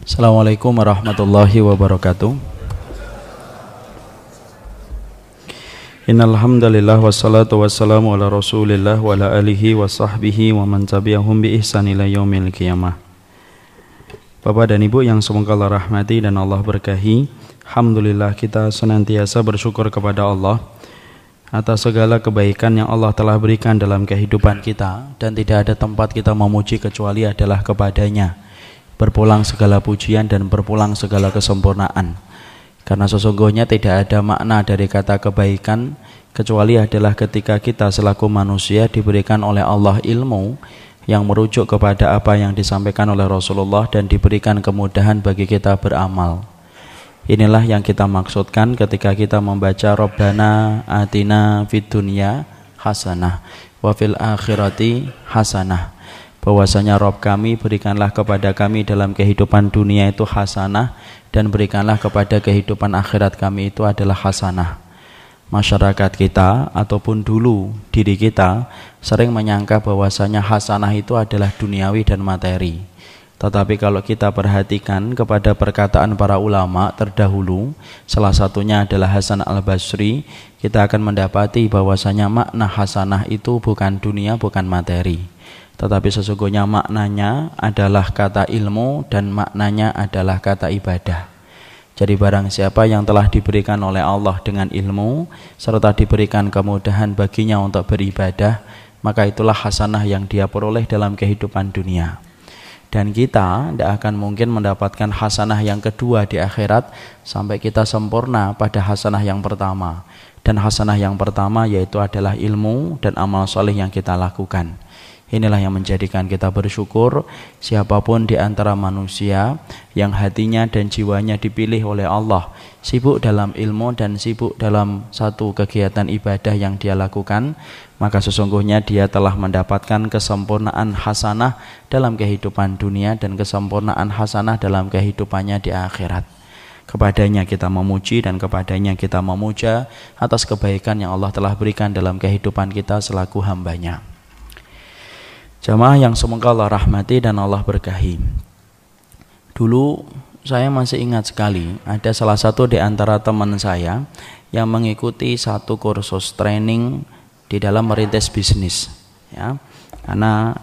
Assalamualaikum warahmatullahi wabarakatuh Innal hamdalillah wassalatu wassalamu ala Rasulillah wa ala alihi wa sahbihi wa man tabi'ahum bi ihsan ila yaumil qiyamah. Bapak dan Ibu yang semoga Allah rahmati dan Allah berkahi, alhamdulillah kita senantiasa bersyukur kepada Allah atas segala kebaikan yang Allah telah berikan dalam kehidupan kita dan tidak ada tempat kita memuji kecuali adalah kepadanya. Berpulang segala pujian dan berpulang segala kesempurnaan. Karena sesungguhnya tidak ada makna dari kata kebaikan kecuali adalah ketika kita selaku manusia diberikan oleh Allah ilmu yang merujuk kepada apa yang disampaikan oleh Rasulullah dan diberikan kemudahan bagi kita beramal. Inilah yang kita maksudkan ketika kita membaca Rabbana atina fid dunya hasanah wa fil akhirati hasanah. Bahwasanya Rob kami berikanlah kepada kami dalam kehidupan dunia itu hasanah dan berikanlah kepada kehidupan akhirat kami itu adalah hasanah masyarakat kita ataupun dulu diri kita sering menyangka bahwasanya hasanah itu adalah duniawi dan materi. Tetapi kalau kita perhatikan kepada perkataan para ulama terdahulu, salah satunya adalah Hasan al-Basri, kita akan mendapati bahwasanya makna hasanah itu bukan dunia, bukan materi. Tetapi sesungguhnya maknanya adalah kata ilmu dan maknanya adalah kata ibadah. Jadi barang siapa yang telah diberikan oleh Allah dengan ilmu serta diberikan kemudahan baginya untuk beribadah, maka itulah hasanah yang dia peroleh dalam kehidupan dunia. Dan kita tidak akan mungkin mendapatkan hasanah yang kedua di akhirat sampai kita sempurna pada hasanah yang pertama. Dan hasanah yang pertama yaitu adalah ilmu dan amal soleh yang kita lakukan. Inilah yang menjadikan kita bersyukur. Siapa pun di antara manusia yang hatinya dan jiwanya dipilih oleh Allah sibuk dalam ilmu dan sibuk dalam satu kegiatan ibadah yang dia lakukan maka sesungguhnya dia telah mendapatkan kesempurnaan hasanah dalam kehidupan dunia dan kesempurnaan hasanah dalam kehidupannya di akhirat. Kepadanya kita memuji dan kepadanya kita memuja atas kebaikan yang Allah telah berikan dalam kehidupan kita selaku hambanya Jamaah yang semoga Allah rahmati dan Allah berkahi. Dulu saya masih ingat sekali ada salah satu di antara teman saya yang mengikuti satu kursus training di dalam merintis bisnis ya. Karena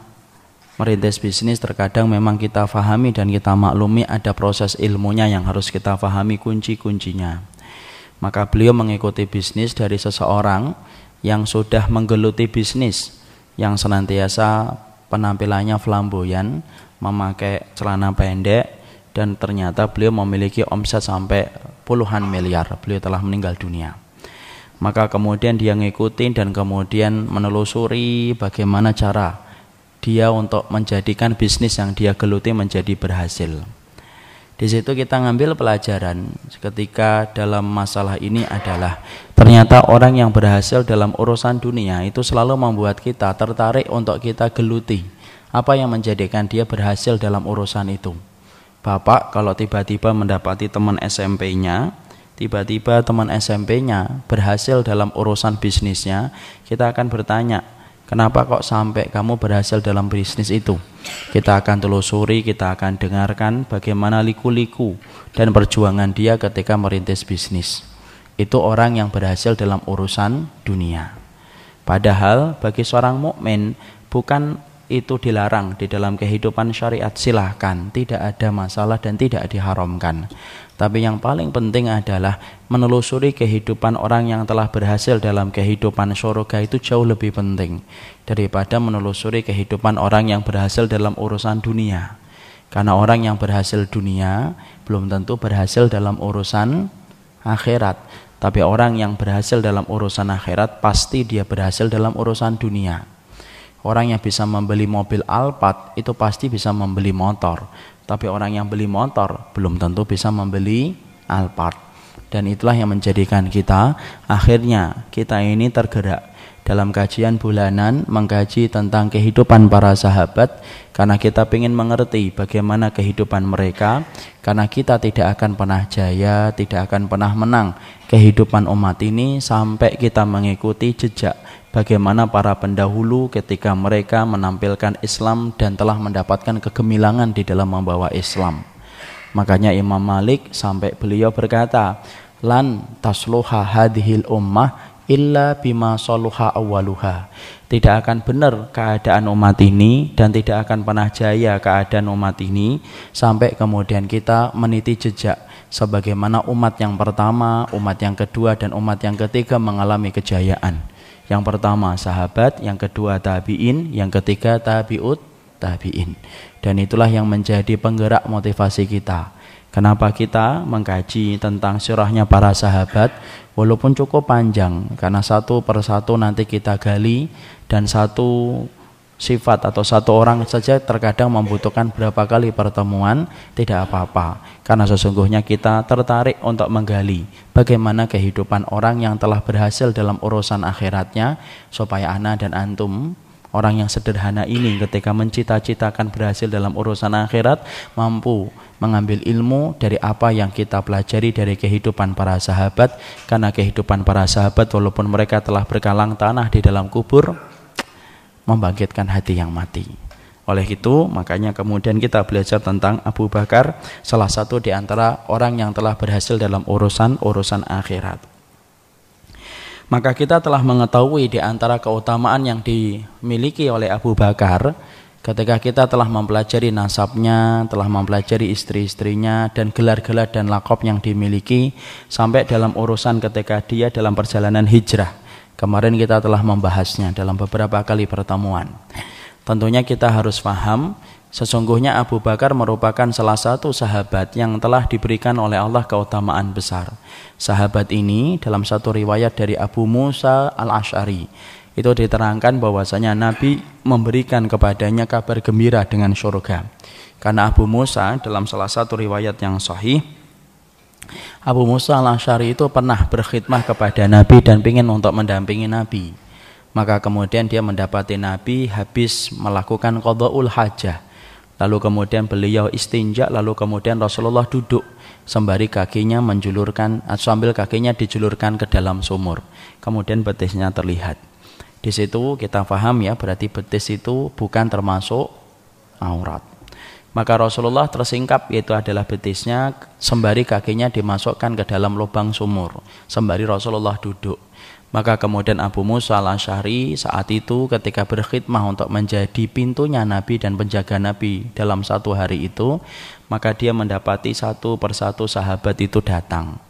merintis bisnis terkadang memang kita fahami dan kita maklumi ada proses ilmunya yang harus kita fahami kunci-kuncinya. Maka beliau mengikuti bisnis dari seseorang yang sudah menggeluti bisnis yang senantiasa penampilannya flamboyan, memakai celana pendek dan ternyata beliau memiliki omset sampai puluhan miliar. Beliau telah meninggal dunia. Maka kemudian dia ngikutin dan kemudian menelusuri bagaimana cara dia untuk menjadikan bisnis yang dia geluti menjadi berhasil. Di situ kita ngambil pelajaran ketika dalam masalah ini adalah ternyata orang yang berhasil dalam urusan dunia itu selalu membuat kita tertarik untuk kita geluti. Apa yang menjadikan dia berhasil dalam urusan itu? Bapak kalau tiba-tiba mendapati teman SMP-nya, tiba-tiba teman SMP-nya berhasil dalam urusan bisnisnya, kita akan bertanya, Kenapa kok sampai kamu berhasil dalam bisnis itu? Kita akan telusuri, kita akan dengarkan bagaimana liku-liku dan perjuangan dia ketika merintis bisnis. Itu orang yang berhasil dalam urusan dunia. Padahal bagi seorang mukmin bukan itu dilarang di dalam kehidupan syariat silahkan tidak ada masalah dan tidak diharamkan tapi yang paling penting adalah menelusuri kehidupan orang yang telah berhasil dalam kehidupan surga itu jauh lebih penting daripada menelusuri kehidupan orang yang berhasil dalam urusan dunia. Karena orang yang berhasil dunia belum tentu berhasil dalam urusan akhirat. Tapi orang yang berhasil dalam urusan akhirat pasti dia berhasil dalam urusan dunia. Orang yang bisa membeli mobil Alphard itu pasti bisa membeli motor. Tapi orang yang beli motor belum tentu bisa membeli Alphard. Dan itulah yang menjadikan kita akhirnya kita ini tergerak dalam kajian bulanan mengkaji tentang kehidupan para sahabat karena kita ingin mengerti bagaimana kehidupan mereka karena kita tidak akan pernah jaya, tidak akan pernah menang kehidupan umat ini sampai kita mengikuti jejak bagaimana para pendahulu ketika mereka menampilkan Islam dan telah mendapatkan kegemilangan di dalam membawa Islam. Makanya Imam Malik sampai beliau berkata, "Lan tasluha hadhil ummah illa bima soluha awaluha. Tidak akan benar keadaan umat ini dan tidak akan pernah jaya keadaan umat ini sampai kemudian kita meniti jejak sebagaimana umat yang pertama, umat yang kedua dan umat yang ketiga mengalami kejayaan. Yang pertama sahabat, yang kedua tabi'in, yang ketiga tabi'ut tabi'in. Dan itulah yang menjadi penggerak motivasi kita. Kenapa kita mengkaji tentang sirahnya para sahabat walaupun cukup panjang karena satu persatu nanti kita gali dan satu sifat atau satu orang saja terkadang membutuhkan berapa kali pertemuan tidak apa-apa. Karena sesungguhnya kita tertarik untuk menggali bagaimana kehidupan orang yang telah berhasil dalam urusan akhiratnya supaya ana dan antum orang yang sederhana ini ketika mencita-citakan berhasil dalam urusan akhirat mampu mengambil ilmu dari apa yang kita pelajari dari kehidupan para sahabat. Karena kehidupan para sahabat walaupun mereka telah berkalang tanah di dalam kubur membangkitkan hati yang mati. Oleh itu, makanya kemudian kita belajar tentang Abu Bakar, salah satu di antara orang yang telah berhasil dalam urusan-urusan akhirat. Maka kita telah mengetahui di antara keutamaan yang dimiliki oleh Abu Bakar, ketika kita telah mempelajari nasabnya, telah mempelajari istri-istrinya, dan gelar-gelar dan lakop yang dimiliki, sampai dalam urusan ketika dia dalam perjalanan hijrah Kemarin kita telah membahasnya dalam beberapa kali pertemuan. Tentunya kita harus paham sesungguhnya Abu Bakar merupakan salah satu sahabat yang telah diberikan oleh Allah keutamaan besar. Sahabat ini dalam satu riwayat dari Abu Musa al-Ash'ari itu diterangkan bahwasanya Nabi memberikan kepadanya kabar gembira dengan surga. Karena Abu Musa dalam salah satu riwayat yang sahih Abu Musa al-Ashari itu pernah berkhidmah kepada Nabi dan ingin untuk mendampingi Nabi. Maka kemudian dia mendapati Nabi habis melakukan qada'ul hajah. Lalu kemudian beliau istinja, lalu kemudian Rasulullah duduk sembari kakinya menjulurkan sambil kakinya dijulurkan ke dalam sumur. Kemudian betisnya terlihat. Di situ kita paham ya, berarti betis itu bukan termasuk aurat. Maka Rasulullah tersingkap yaitu adalah betisnya sembari kakinya dimasukkan ke dalam lubang sumur. Sembari Rasulullah duduk. Maka kemudian Abu Musa al-Ashari saat itu ketika berkhidmah untuk menjadi pintunya Nabi dan penjaga Nabi dalam satu hari itu, maka dia mendapati satu persatu sahabat itu datang.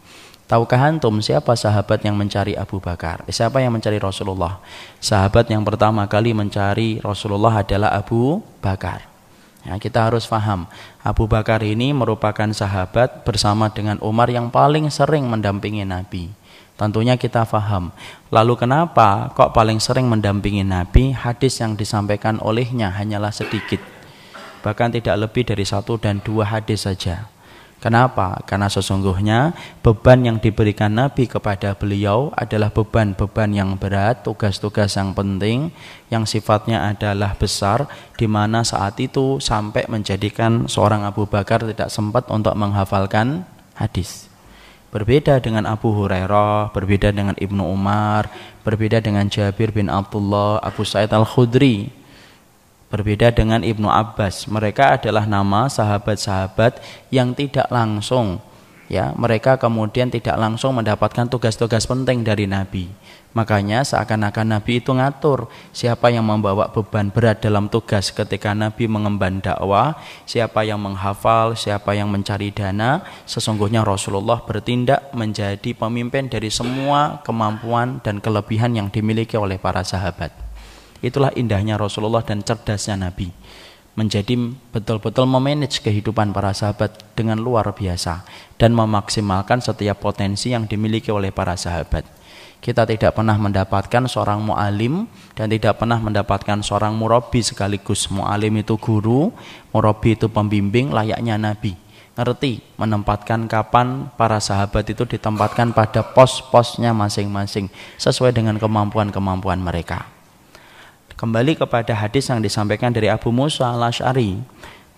Tahukah antum siapa sahabat yang mencari Abu Bakar? Eh, siapa yang mencari Rasulullah? Sahabat yang pertama kali mencari Rasulullah adalah Abu Bakar. Ya, kita harus paham, Abu Bakar ini merupakan sahabat bersama dengan Umar yang paling sering mendampingi Nabi. Tentunya kita paham. Lalu kenapa kok paling sering mendampingi Nabi? Hadis yang disampaikan olehnya hanyalah sedikit. Bahkan tidak lebih dari satu dan dua hadis saja. Kenapa? Karena sesungguhnya beban yang diberikan Nabi kepada beliau adalah beban-beban yang berat, tugas-tugas yang penting, yang sifatnya adalah besar, di mana saat itu sampai menjadikan seorang Abu Bakar tidak sempat untuk menghafalkan hadis. Berbeda dengan Abu Hurairah, berbeda dengan Ibnu Umar, berbeda dengan Jabir bin Abdullah, Abu Sa'id Al-Khudri, Berbeda dengan Ibnu Abbas, mereka adalah nama sahabat-sahabat yang tidak langsung ya, mereka kemudian tidak langsung mendapatkan tugas-tugas penting dari Nabi. Makanya seakan-akan Nabi itu ngatur siapa yang membawa beban berat dalam tugas ketika Nabi mengemban dakwah, siapa yang menghafal, siapa yang mencari dana. Sesungguhnya Rasulullah bertindak menjadi pemimpin dari semua kemampuan dan kelebihan yang dimiliki oleh para sahabat. Itulah indahnya Rasulullah dan cerdasnya Nabi. Menjadi betul-betul memanage kehidupan para sahabat dengan luar biasa dan memaksimalkan setiap potensi yang dimiliki oleh para sahabat. Kita tidak pernah mendapatkan seorang mu'alim dan tidak pernah mendapatkan seorang murabi sekaligus. Mu'alim itu guru, murabi itu pembimbing layaknya Nabi ngerti menempatkan kapan para sahabat itu ditempatkan pada pos-posnya masing-masing sesuai dengan kemampuan-kemampuan mereka. Kembali kepada hadis yang disampaikan dari Abu Musa al-Ash'ari.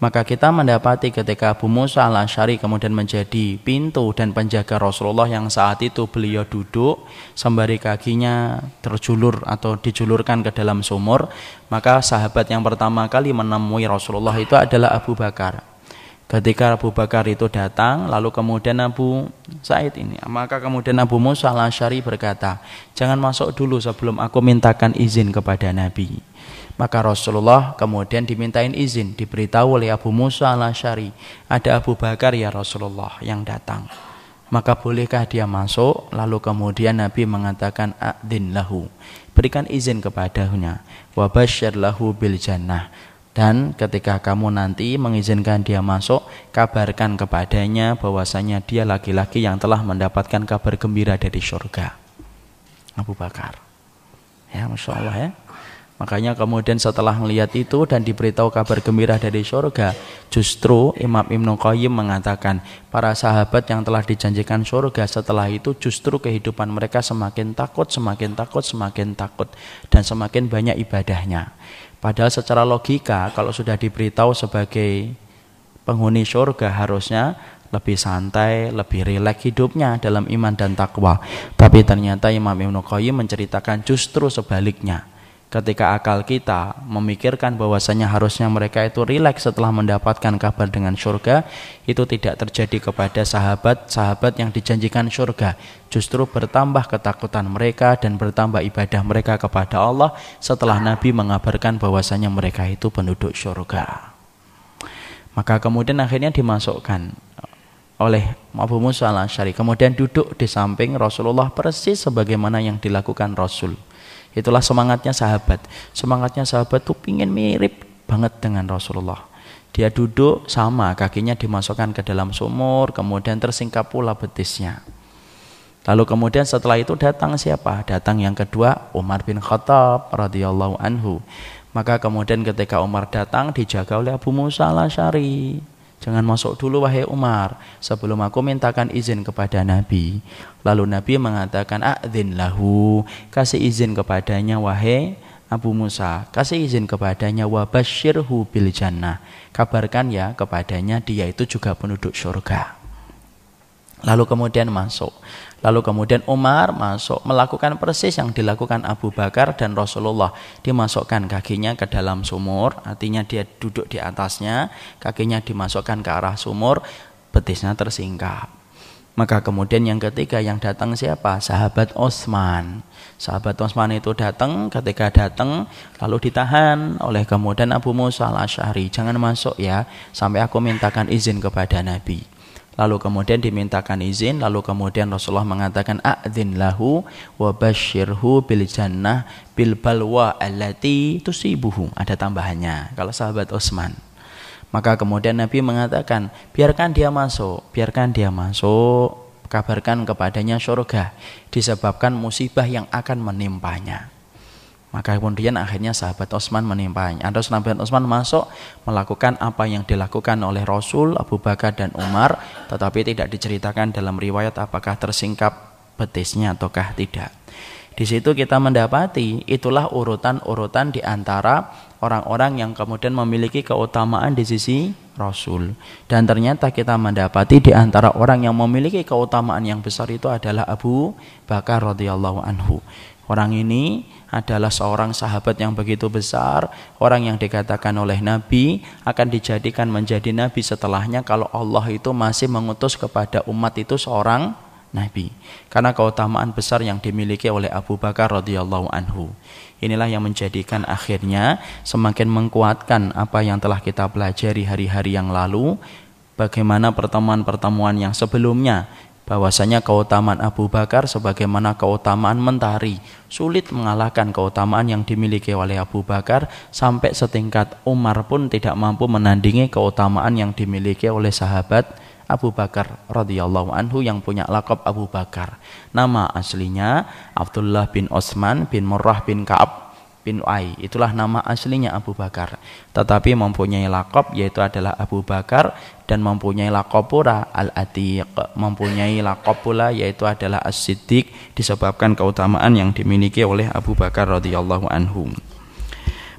Maka kita mendapati ketika Abu Musa al-Ash'ari kemudian menjadi pintu dan penjaga Rasulullah yang saat itu beliau duduk sembari kakinya terjulur atau dijulurkan ke dalam sumur. Maka sahabat yang pertama kali menemui Rasulullah itu adalah Abu Bakar. Ketika Abu Bakar itu datang, lalu kemudian Abu Said ini, maka kemudian Abu Musa al-Asyari berkata, jangan masuk dulu sebelum aku mintakan izin kepada Nabi. Maka Rasulullah kemudian dimintain izin, diberitahu oleh Abu Musa al-Asyari, ada Abu Bakar ya Rasulullah yang datang. Maka bolehkah dia masuk? Lalu kemudian Nabi mengatakan, A'din lahu. Berikan izin kepadanya. Wabasyir lahu bil jannah dan ketika kamu nanti mengizinkan dia masuk, kabarkan kepadanya bahwasanya dia laki-laki yang telah mendapatkan kabar gembira dari surga. Abu Bakar. Ya, Masya Allah ya. Makanya kemudian setelah melihat itu dan diberitahu kabar gembira dari surga, justru Imam Ibn Qayyim mengatakan para sahabat yang telah dijanjikan surga setelah itu justru kehidupan mereka semakin takut, semakin takut, semakin takut dan semakin banyak ibadahnya. Padahal secara logika kalau sudah diberitahu sebagai penghuni surga harusnya lebih santai, lebih rileks hidupnya dalam iman dan takwa. Tapi ternyata Imam Ibnu Qayyim menceritakan justru sebaliknya ketika akal kita memikirkan bahwasanya harusnya mereka itu rileks setelah mendapatkan kabar dengan surga itu tidak terjadi kepada sahabat-sahabat yang dijanjikan surga justru bertambah ketakutan mereka dan bertambah ibadah mereka kepada Allah setelah Nabi mengabarkan bahwasanya mereka itu penduduk surga maka kemudian akhirnya dimasukkan oleh Abu Musa al-Asyari kemudian duduk di samping Rasulullah persis sebagaimana yang dilakukan Rasul Itulah semangatnya sahabat. Semangatnya sahabat tuh pingin mirip banget dengan Rasulullah. Dia duduk sama, kakinya dimasukkan ke dalam sumur, kemudian tersingkap pula betisnya. Lalu kemudian setelah itu datang siapa? Datang yang kedua Umar bin Khattab radhiyallahu anhu. Maka kemudian ketika Umar datang dijaga oleh Abu Musa al-Asy'ari. Jangan masuk dulu wahai Umar sebelum aku mintakan izin kepada Nabi. Lalu Nabi mengatakan a'dzin lahu, kasih izin kepadanya wahai Abu Musa, kasih izin kepadanya wa basyirhu bil jannah. Kabarkan ya kepadanya dia itu juga penduduk surga. Lalu kemudian masuk. Lalu kemudian Umar masuk melakukan persis yang dilakukan Abu Bakar dan Rasulullah. Dimasukkan kakinya ke dalam sumur, artinya dia duduk di atasnya, kakinya dimasukkan ke arah sumur, betisnya tersingkap. Maka kemudian yang ketiga yang datang siapa? Sahabat Osman. Sahabat Osman itu datang, ketika datang lalu ditahan oleh kemudian Abu Musa al-Asy'ari. Jangan masuk ya, sampai aku mintakan izin kepada Nabi lalu kemudian dimintakan izin lalu kemudian Rasulullah mengatakan a'dzin lahu wa basyirhu bil jannah bil balwa allati tusibuhu. Ada tambahannya kalau sahabat Utsman. Maka kemudian Nabi mengatakan biarkan dia masuk biarkan dia masuk kabarkan kepadanya surga disebabkan musibah yang akan menimpanya maka kemudian akhirnya sahabat Utsman menimpanya. Ada sahabat Utsman masuk melakukan apa yang dilakukan oleh Rasul, Abu Bakar dan Umar, tetapi tidak diceritakan dalam riwayat apakah tersingkap betisnya ataukah tidak. Di situ kita mendapati itulah urutan-urutan di antara orang-orang yang kemudian memiliki keutamaan di sisi Rasul. Dan ternyata kita mendapati di antara orang yang memiliki keutamaan yang besar itu adalah Abu Bakar radhiyallahu anhu. Orang ini adalah seorang sahabat yang begitu besar, orang yang dikatakan oleh Nabi akan dijadikan menjadi nabi setelahnya kalau Allah itu masih mengutus kepada umat itu seorang nabi. Karena keutamaan besar yang dimiliki oleh Abu Bakar radhiyallahu anhu. Inilah yang menjadikan akhirnya semakin menguatkan apa yang telah kita pelajari hari-hari yang lalu bagaimana pertemuan-pertemuan yang sebelumnya bahwasanya keutamaan Abu Bakar sebagaimana keutamaan mentari sulit mengalahkan keutamaan yang dimiliki oleh Abu Bakar sampai setingkat Umar pun tidak mampu menandingi keutamaan yang dimiliki oleh sahabat Abu Bakar radhiyallahu anhu yang punya lakop Abu Bakar. Nama aslinya Abdullah bin Osman bin Murrah bin Ka'ab bin Uai. Itulah nama aslinya Abu Bakar. Tetapi mempunyai lakop yaitu adalah Abu Bakar dan mempunyai lakop pula Al-Atiq. Mempunyai lakop pula yaitu adalah As-Siddiq disebabkan keutamaan yang dimiliki oleh Abu Bakar radhiyallahu anhu.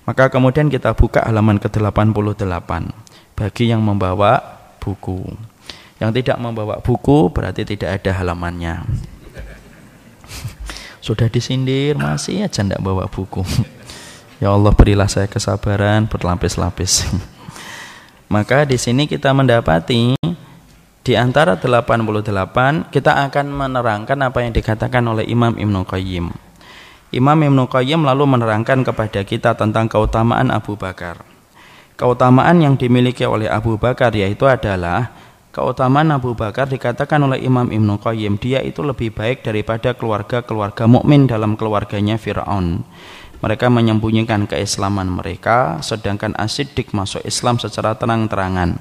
Maka kemudian kita buka halaman ke-88. Bagi yang membawa buku. Yang tidak membawa buku berarti tidak ada halamannya sudah disindir masih aja tidak bawa buku ya Allah berilah saya kesabaran berlapis-lapis maka di sini kita mendapati di antara 88 kita akan menerangkan apa yang dikatakan oleh Imam Ibnu Qayyim. Imam Ibnu Qayyim lalu menerangkan kepada kita tentang keutamaan Abu Bakar. Keutamaan yang dimiliki oleh Abu Bakar yaitu adalah keutamaan Abu Bakar dikatakan oleh Imam Ibnu Qayyim dia itu lebih baik daripada keluarga-keluarga mukmin dalam keluarganya Firaun. Mereka menyembunyikan keislaman mereka sedangkan Asidik masuk Islam secara terang-terangan.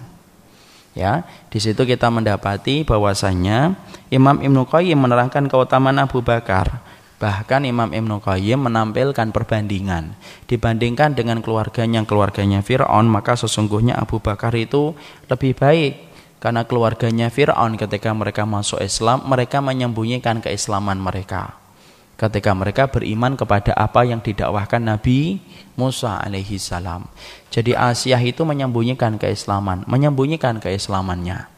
Ya, di situ kita mendapati bahwasanya Imam Ibnu Qayyim menerangkan keutamaan Abu Bakar. Bahkan Imam Ibnu Qayyim menampilkan perbandingan. Dibandingkan dengan keluarganya keluarganya Fir'aun, maka sesungguhnya Abu Bakar itu lebih baik. Karena keluarganya Fir'aun ketika mereka masuk Islam, mereka menyembunyikan keislaman mereka ketika mereka beriman kepada apa yang didakwahkan Nabi Musa alaihi salam. Jadi Asia itu menyembunyikan keislaman, menyembunyikan keislamannya.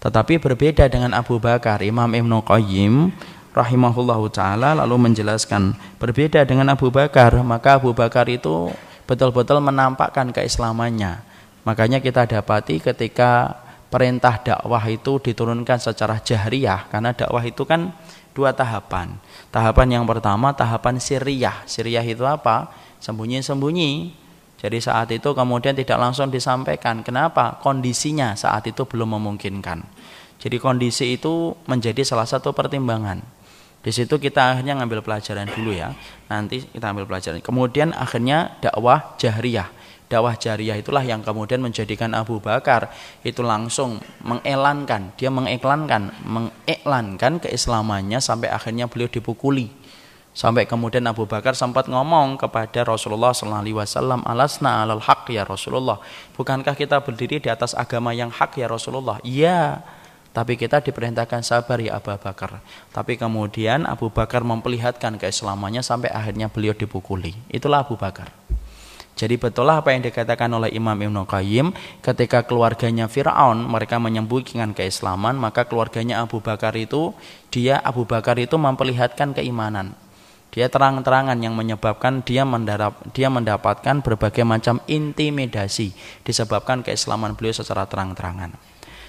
Tetapi berbeda dengan Abu Bakar, Imam Ibnu Qayyim rahimahullahu taala lalu menjelaskan berbeda dengan Abu Bakar, maka Abu Bakar itu betul-betul menampakkan keislamannya. Makanya kita dapati ketika perintah dakwah itu diturunkan secara jahriyah karena dakwah itu kan dua tahapan. Tahapan yang pertama tahapan siriyah. Siriyah itu apa? Sembunyi-sembunyi. Jadi saat itu kemudian tidak langsung disampaikan. Kenapa? Kondisinya saat itu belum memungkinkan. Jadi kondisi itu menjadi salah satu pertimbangan. Di situ kita akhirnya ngambil pelajaran dulu ya. Nanti kita ambil pelajaran. Kemudian akhirnya dakwah jahriyah dakwah jariah itulah yang kemudian menjadikan Abu Bakar itu langsung mengelankan, dia mengiklankan, mengiklankan keislamannya sampai akhirnya beliau dipukuli. Sampai kemudian Abu Bakar sempat ngomong kepada Rasulullah wasallam, "Alasna alal haq ya Rasulullah." Bukankah kita berdiri di atas agama yang hak ya Rasulullah? Iya. Tapi kita diperintahkan sabar ya Abu Bakar. Tapi kemudian Abu Bakar memperlihatkan keislamannya sampai akhirnya beliau dipukuli. Itulah Abu Bakar. Jadi betul apa yang dikatakan oleh Imam Ibn Qayyim ketika keluarganya Fir'aun mereka menyembunyikan keislaman maka keluarganya Abu Bakar itu dia Abu Bakar itu memperlihatkan keimanan. Dia terang-terangan yang menyebabkan dia mendarap, dia mendapatkan berbagai macam intimidasi disebabkan keislaman beliau secara terang-terangan.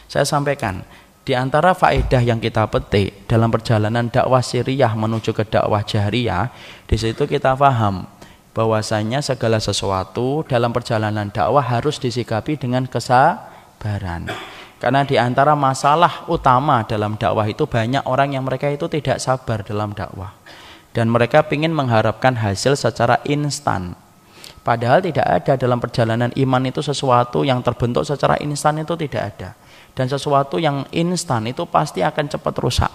Saya sampaikan di antara faedah yang kita petik dalam perjalanan dakwah Siriyah menuju ke dakwah Jahriyah, di situ kita paham bahwasanya segala sesuatu dalam perjalanan dakwah harus disikapi dengan kesabaran. Karena di antara masalah utama dalam dakwah itu banyak orang yang mereka itu tidak sabar dalam dakwah. Dan mereka ingin mengharapkan hasil secara instan. Padahal tidak ada dalam perjalanan iman itu sesuatu yang terbentuk secara instan itu tidak ada. Dan sesuatu yang instan itu pasti akan cepat rusak.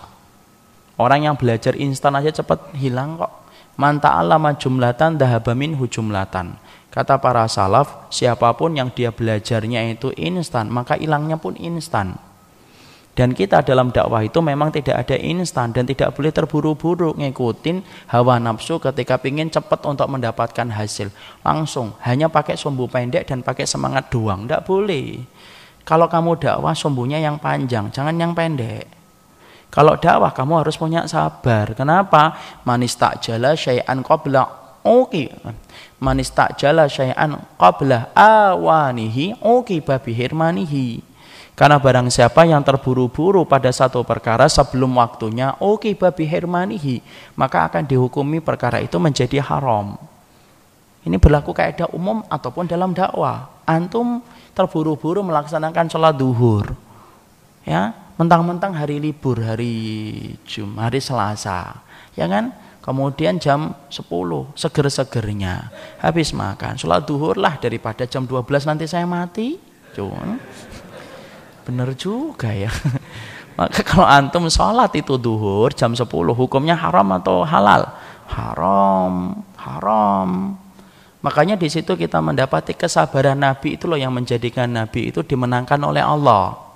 Orang yang belajar instan aja cepat hilang kok Man ta'allama jumlatan dhahaba minhu jumlatan. Kata para salaf, siapa pun yang dia belajarnya itu instan, maka hilangnya pun instan. Dan kita dalam dakwah itu memang tidak ada instan dan tidak boleh terburu-buru ngikutin hawa nafsu ketika ingin cepat untuk mendapatkan hasil. Langsung hanya pakai sumbu pendek dan pakai semangat doang, tidak boleh. Kalau kamu dakwah sumbunya yang panjang, jangan yang pendek. Kalau dakwah kamu harus punya sabar. Kenapa? Manis tak jala syai'an qabla oke. Manis tak jala syai'an qabla awanihi oke babi hirmanihi. Karena barang siapa yang terburu-buru pada satu perkara sebelum waktunya, oke babi hirmanihi, maka akan dihukumi perkara itu menjadi haram. Ini berlaku kaidah umum ataupun dalam dakwah. Antum terburu-buru melaksanakan sholat duhur. Ya, mentang-mentang hari libur hari Jum hari Selasa ya kan? Kemudian jam 10 seger-segernya. Habis makan sholat duhur lah daripada jam 12 nanti saya mati. Cuman bener juga ya. Maka kalau antum sholat itu duhur jam 10 hukumnya haram atau halal? Haram haram. Makanya di situ kita mendapati kesabaran Nabi itu loh yang menjadikan Nabi itu dimenangkan oleh Allah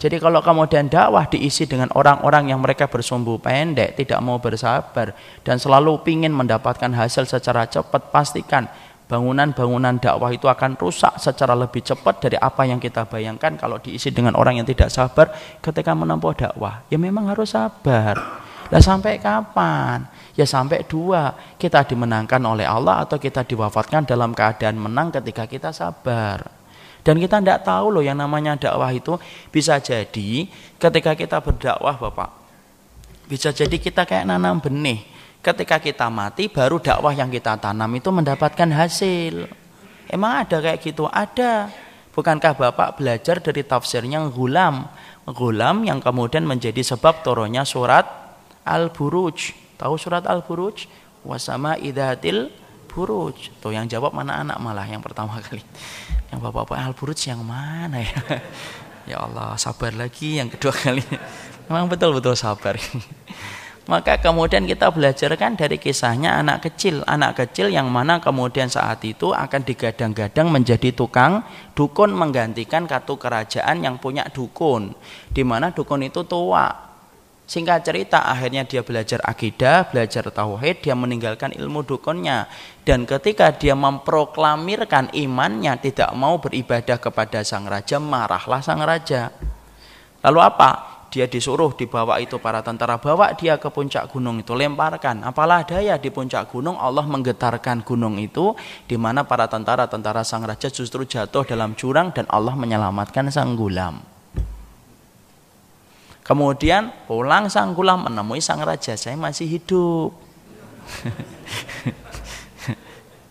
jadi kalau kemudian dakwah diisi dengan orang-orang yang mereka bersumbu pendek, tidak mau bersabar dan selalu ingin mendapatkan hasil secara cepat, pastikan bangunan-bangunan dakwah itu akan rusak secara lebih cepat dari apa yang kita bayangkan kalau diisi dengan orang yang tidak sabar ketika menempuh dakwah. Ya memang harus sabar. Lah sampai kapan? Ya sampai dua, kita dimenangkan oleh Allah atau kita diwafatkan dalam keadaan menang ketika kita sabar. Dan kita tidak tahu loh yang namanya dakwah itu bisa jadi ketika kita berdakwah Bapak. Bisa jadi kita kayak nanam benih. Ketika kita mati baru dakwah yang kita tanam itu mendapatkan hasil. Emang ada kayak gitu? Ada. Bukankah Bapak belajar dari tafsirnya Gulam? Gulam yang kemudian menjadi sebab turunnya surat Al-Buruj. Tahu surat Al-Buruj? Wasama idatil buruj. Tuh yang jawab mana anak malah yang pertama kali. Yang bapak-bapak Al-Buruj yang mana ya? Ya Allah, sabar lagi yang kedua kali. Memang betul-betul sabar. Maka kemudian kita belajar kan dari kisahnya anak kecil. Anak kecil yang mana kemudian saat itu akan digadang-gadang menjadi tukang dukun menggantikan kartu kerajaan yang punya dukun. Di mana dukun itu tua, Singkat cerita akhirnya dia belajar akidah, belajar tauhid, dia meninggalkan ilmu dukunnya. Dan ketika dia memproklamirkan imannya tidak mau beribadah kepada sang raja, marahlah sang raja. Lalu apa? Dia disuruh dibawa itu para tentara, bawa dia ke puncak gunung itu, lemparkan. Apalah daya di puncak gunung, Allah menggetarkan gunung itu, di mana para tentara-tentara sang raja justru jatuh dalam jurang dan Allah menyelamatkan sang gulam. Kemudian pulang sang gulam menemui sang raja, saya masih hidup.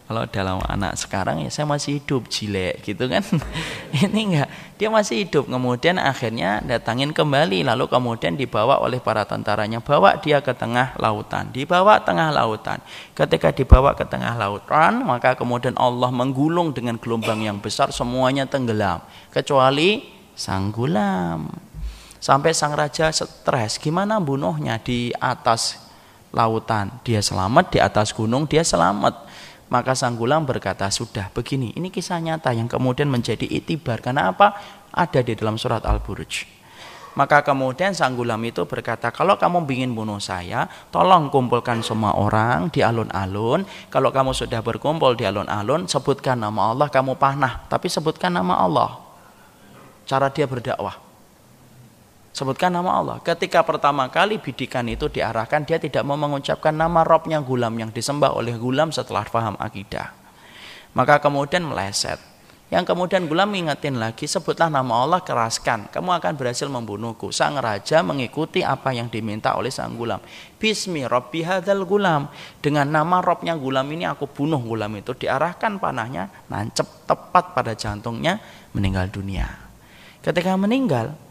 Kalau dalam anak sekarang ya saya masih hidup, jilek gitu kan. Ini enggak, dia masih hidup. Kemudian akhirnya datangin kembali, lalu kemudian dibawa oleh para tentaranya, bawa dia ke tengah lautan. Dibawa tengah lautan. Ketika dibawa ke tengah lautan, maka kemudian Allah menggulung dengan gelombang yang besar, semuanya tenggelam. Kecuali sang gulam. Sampai sang raja stres, gimana bunuhnya di atas lautan. Dia selamat, di atas gunung dia selamat. Maka sang gulam berkata, sudah begini, ini kisah nyata yang kemudian menjadi itibar. Karena apa? Ada di dalam surat Al-Buruj. Maka kemudian sang gulam itu berkata, kalau kamu ingin bunuh saya, tolong kumpulkan semua orang di alun-alun. Kalau kamu sudah berkumpul di alun-alun, sebutkan nama Allah, kamu panah. Tapi sebutkan nama Allah. Cara dia berdakwah. Sebutkan nama Allah. Ketika pertama kali bidikan itu diarahkan, dia tidak mau mengucapkan nama Robnya gulam yang disembah oleh gulam setelah paham akidah. Maka kemudian meleset. Yang kemudian gulam mengingatin lagi, sebutlah nama Allah, keraskan. Kamu akan berhasil membunuhku. Sang raja mengikuti apa yang diminta oleh sang gulam. Bismi Robbi hadal gulam. Dengan nama Robnya gulam ini aku bunuh gulam itu. Diarahkan panahnya, nancep tepat pada jantungnya, meninggal dunia. Ketika meninggal,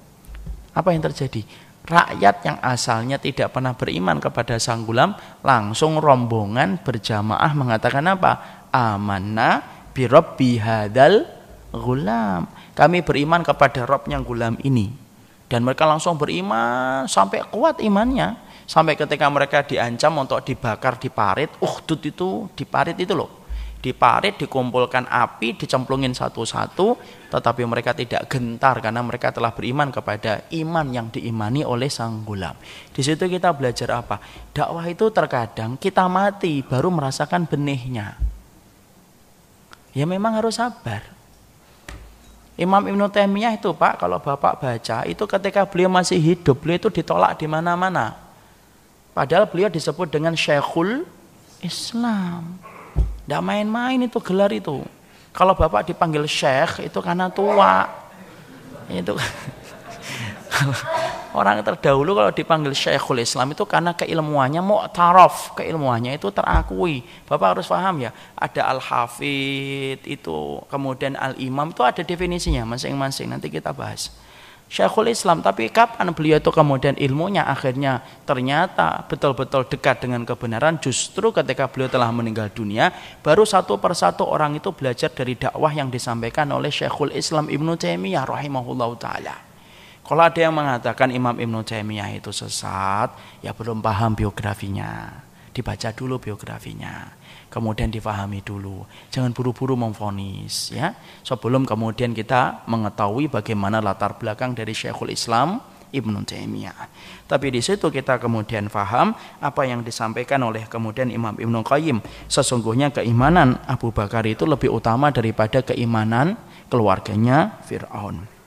apa yang terjadi? Rakyat yang asalnya tidak pernah beriman kepada sang gulam langsung rombongan berjamaah mengatakan apa? Amanna birabbi hadal gulam. Kami beriman kepada Robnya gulam ini. Dan mereka langsung beriman sampai kuat imannya. Sampai ketika mereka diancam untuk dibakar di parit, uhdud itu di parit itu loh diparit, dikumpulkan api, dicemplungin satu-satu, tetapi mereka tidak gentar karena mereka telah beriman kepada iman yang diimani oleh sang gulam. Di situ kita belajar apa? Dakwah itu terkadang kita mati baru merasakan benihnya. Ya memang harus sabar. Imam Ibn Taimiyah itu Pak, kalau Bapak baca, itu ketika beliau masih hidup, beliau itu ditolak di mana-mana. Padahal beliau disebut dengan Syekhul Islam. Tidak main-main itu gelar itu. Kalau bapak dipanggil syekh itu karena tua. Itu orang terdahulu kalau dipanggil syekhul Islam itu karena keilmuannya mu'taraf, keilmuannya itu terakui. Bapak harus paham ya, ada al-hafid itu, kemudian al-imam itu ada definisinya masing-masing. Nanti kita bahas. Syekhul Islam. Tapi kapan beliau itu kemudian ilmunya? Akhirnya ternyata betul-betul dekat dengan kebenaran. Justru ketika beliau telah meninggal dunia baru satu persatu orang itu belajar dari dakwah yang disampaikan oleh Syekhul Islam Ibnu Taimiyah rahimahullah taala. Kalau ada yang mengatakan Imam Ibnu Taimiyah itu sesat ya belum paham biografinya. Dibaca dulu biografinya kemudian difahami dulu. Jangan buru-buru memfonis ya. Sebelum kemudian kita mengetahui bagaimana latar belakang dari Syekhul Islam Ibnu Taimiyah. Tapi di situ kita kemudian faham apa yang disampaikan oleh kemudian Imam Ibnu Qayyim. Sesungguhnya keimanan Abu Bakar itu lebih utama daripada keimanan keluarganya Firaun.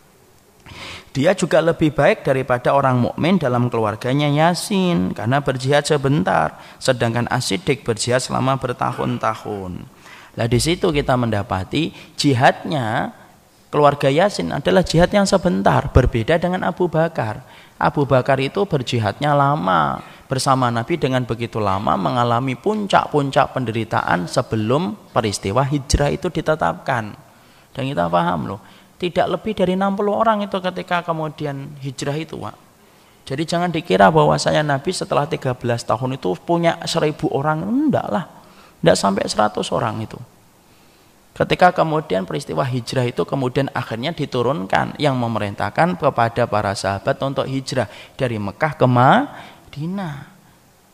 Dia juga lebih baik daripada orang mukmin dalam keluarganya Yasin karena berjihad sebentar, sedangkan Asidik berjihad selama bertahun-tahun. Nah di situ kita mendapati jihadnya keluarga Yasin adalah jihad yang sebentar, berbeda dengan Abu Bakar. Abu Bakar itu berjihadnya lama bersama Nabi dengan begitu lama mengalami puncak-puncak penderitaan sebelum peristiwa hijrah itu ditetapkan. Dan kita paham loh, tidak lebih dari 60 orang itu ketika kemudian hijrah itu, Pak. Jadi jangan dikira bahwa saya Nabi setelah 13 tahun itu punya 1000 orang, enggak lah. Enggak sampai 100 orang itu. Ketika kemudian peristiwa hijrah itu kemudian akhirnya diturunkan yang memerintahkan kepada para sahabat untuk hijrah dari Mekah ke Madinah.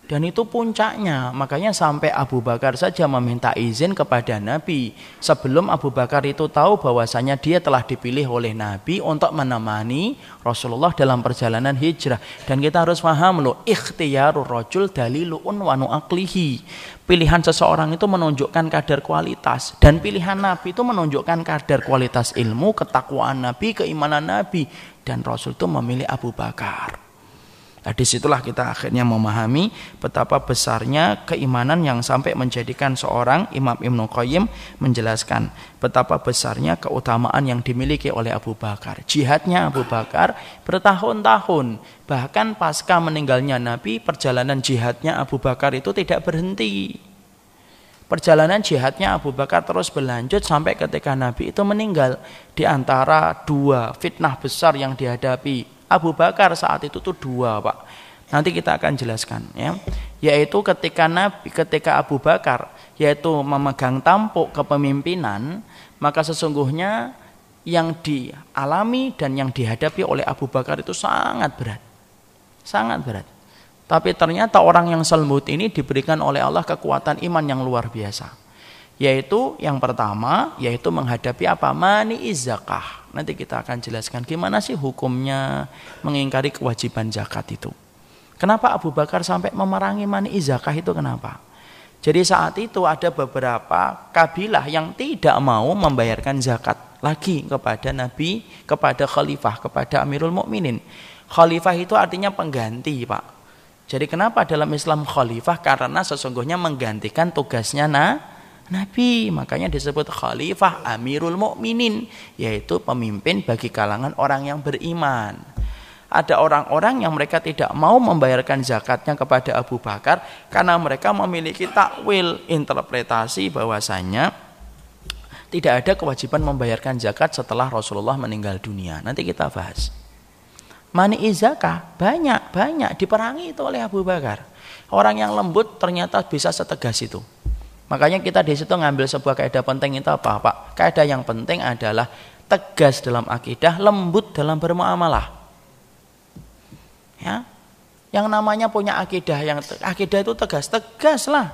Dan itu puncaknya, makanya sampai Abu Bakar saja meminta izin kepada Nabi. Sebelum Abu Bakar itu tahu bahwasanya dia telah dipilih oleh Nabi untuk menemani Rasulullah dalam perjalanan hijrah. Dan kita harus paham loh, ikhtiyarur rajul dalilu'un wa nu'aklihi. Pilihan seseorang itu menunjukkan kadar kualitas. Dan pilihan Nabi itu menunjukkan kadar kualitas ilmu, ketakwaan Nabi, keimanan Nabi. Dan Rasul itu memilih Abu Bakar. Nah, di situlah kita akhirnya memahami betapa besarnya keimanan yang sampai menjadikan seorang Imam Ibn Qayyim menjelaskan betapa besarnya keutamaan yang dimiliki oleh Abu Bakar. Jihadnya Abu Bakar bertahun-tahun, bahkan pasca meninggalnya Nabi, perjalanan jihadnya Abu Bakar itu tidak berhenti. Perjalanan jihadnya Abu Bakar terus berlanjut sampai ketika Nabi itu meninggal. Di antara dua fitnah besar yang dihadapi Abu Bakar saat itu tuh dua pak. Nanti kita akan jelaskan ya. Yaitu ketika Nabi ketika Abu Bakar yaitu memegang tampuk kepemimpinan maka sesungguhnya yang dialami dan yang dihadapi oleh Abu Bakar itu sangat berat. Sangat berat. Tapi ternyata orang yang selembut ini diberikan oleh Allah kekuatan iman yang luar biasa. Yaitu yang pertama yaitu menghadapi apa? Mani izakah nanti kita akan jelaskan gimana sih hukumnya mengingkari kewajiban zakat itu kenapa Abu Bakar sampai memerangi mani izakah itu kenapa jadi saat itu ada beberapa kabilah yang tidak mau membayarkan zakat lagi kepada Nabi, kepada khalifah, kepada Amirul Mukminin. Khalifah itu artinya pengganti, Pak. Jadi kenapa dalam Islam khalifah? Karena sesungguhnya menggantikan tugasnya nah, Nabi. Makanya disebut khalifah Amirul Mukminin, yaitu pemimpin bagi kalangan orang yang beriman. Ada orang-orang yang mereka tidak mau membayarkan zakatnya kepada Abu Bakar karena mereka memiliki takwil interpretasi bahwasanya tidak ada kewajiban membayarkan zakat setelah Rasulullah meninggal dunia. Nanti kita bahas. Mani zakah banyak banyak diperangi itu oleh Abu Bakar. Orang yang lembut ternyata bisa setegas itu. Makanya kita di situ ngambil sebuah kaidah penting itu apa, Pak? Kaidah yang penting adalah tegas dalam akidah, lembut dalam bermuamalah. Ya. Yang namanya punya akidah yang akidah itu tegas, tegas lah.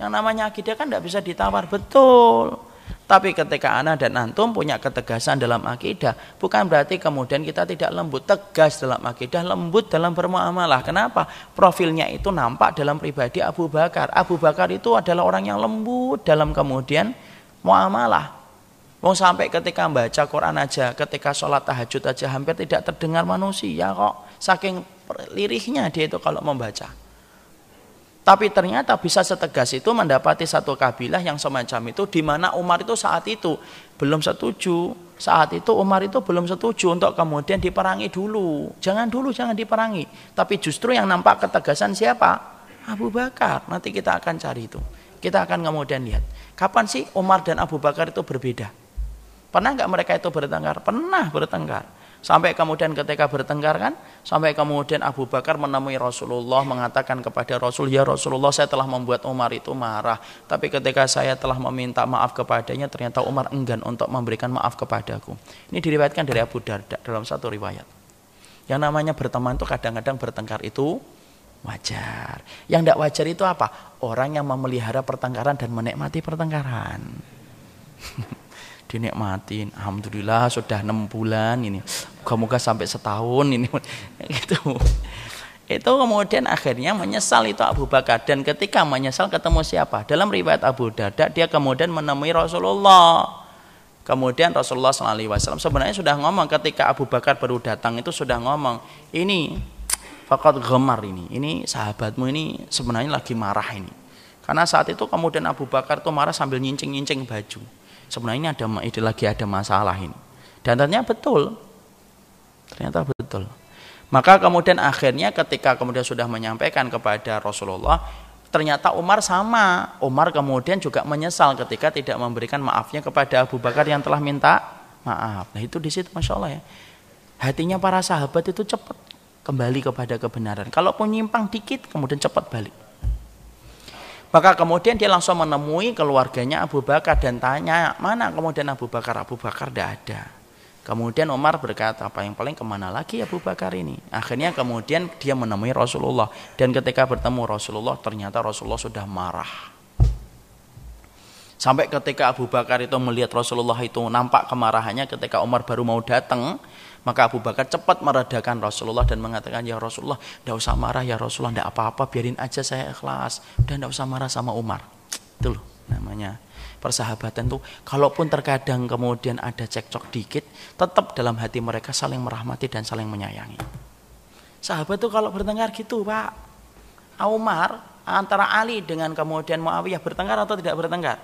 Yang namanya akidah kan tidak bisa ditawar, betul. Tapi ketika anak dan antum punya ketegasan dalam akidah, bukan berarti kemudian kita tidak lembut, tegas dalam akidah, lembut dalam bermuamalah. Kenapa? Profilnya itu nampak dalam pribadi Abu Bakar. Abu Bakar itu adalah orang yang lembut dalam kemudian muamalah. Mau sampai ketika membaca Quran aja, ketika sholat tahajud aja hampir tidak terdengar manusia kok. Saking lirihnya dia itu kalau membaca. Tapi ternyata bisa setegas itu mendapati satu kabilah yang semacam itu di mana Umar itu saat itu belum setuju. Saat itu Umar itu belum setuju untuk kemudian diperangi dulu. Jangan dulu jangan diperangi. Tapi justru yang nampak ketegasan siapa? Abu Bakar. Nanti kita akan cari itu. Kita akan kemudian lihat. Kapan sih Umar dan Abu Bakar itu berbeda? Pernah nggak mereka itu bertengkar? Pernah bertengkar. Sampai kemudian ketika bertengkar kan, sampai kemudian Abu Bakar menemui Rasulullah mengatakan kepada Rasul, "Ya Rasulullah, saya telah membuat Umar itu marah, tapi ketika saya telah meminta maaf kepadanya, ternyata Umar enggan untuk memberikan maaf kepadaku." Ini diriwayatkan dari Abu Darda dalam satu riwayat. Yang namanya berteman itu kadang-kadang bertengkar itu wajar. Yang tidak wajar itu apa? Orang yang memelihara pertengkaran dan menikmati pertengkaran. dinikmatin. Alhamdulillah sudah enam bulan ini. Moga-moga sampai setahun ini. Gitu. Itu kemudian akhirnya menyesal itu Abu Bakar. Dan ketika menyesal ketemu siapa? Dalam riwayat Abu Darda dia kemudian menemui Rasulullah. Kemudian Rasulullah SAW sebenarnya sudah ngomong ketika Abu Bakar baru datang itu sudah ngomong ini fakat gemar ini. Ini sahabatmu ini sebenarnya lagi marah ini. Karena saat itu kemudian Abu Bakar tuh marah sambil nyincing-nyincing baju sebenarnya ada ini lagi ada masalah ini Dan ternyata betul. Ternyata betul. Maka kemudian akhirnya ketika kemudian sudah menyampaikan kepada Rasulullah, ternyata Umar sama. Umar kemudian juga menyesal ketika tidak memberikan maafnya kepada Abu Bakar yang telah minta maaf. Nah itu di situ masya Allah ya. Hatinya para sahabat itu cepat kembali kepada kebenaran. Kalau nyimpang dikit kemudian cepat balik. Maka kemudian dia langsung menemui keluarganya Abu Bakar dan tanya, mana kemudian Abu Bakar? Abu Bakar tidak ada. Kemudian Umar berkata, apa yang paling ke mana lagi Abu Bakar ini? Akhirnya kemudian dia menemui Rasulullah. Dan ketika bertemu Rasulullah, ternyata Rasulullah sudah marah. Sampai ketika Abu Bakar itu melihat Rasulullah itu nampak kemarahannya ketika Umar baru mau datang, maka Abu Bakar cepat meredakan Rasulullah dan mengatakan, Ya Rasulullah, tidak usah marah ya Rasulullah, tidak apa-apa, biarin aja saya ikhlas. Dan tidak usah marah sama Umar. Itu loh namanya persahabatan tuh kalaupun terkadang kemudian ada cekcok dikit tetap dalam hati mereka saling merahmati dan saling menyayangi sahabat tuh kalau bertengkar gitu pak Umar antara Ali dengan kemudian Muawiyah bertengkar atau tidak bertengkar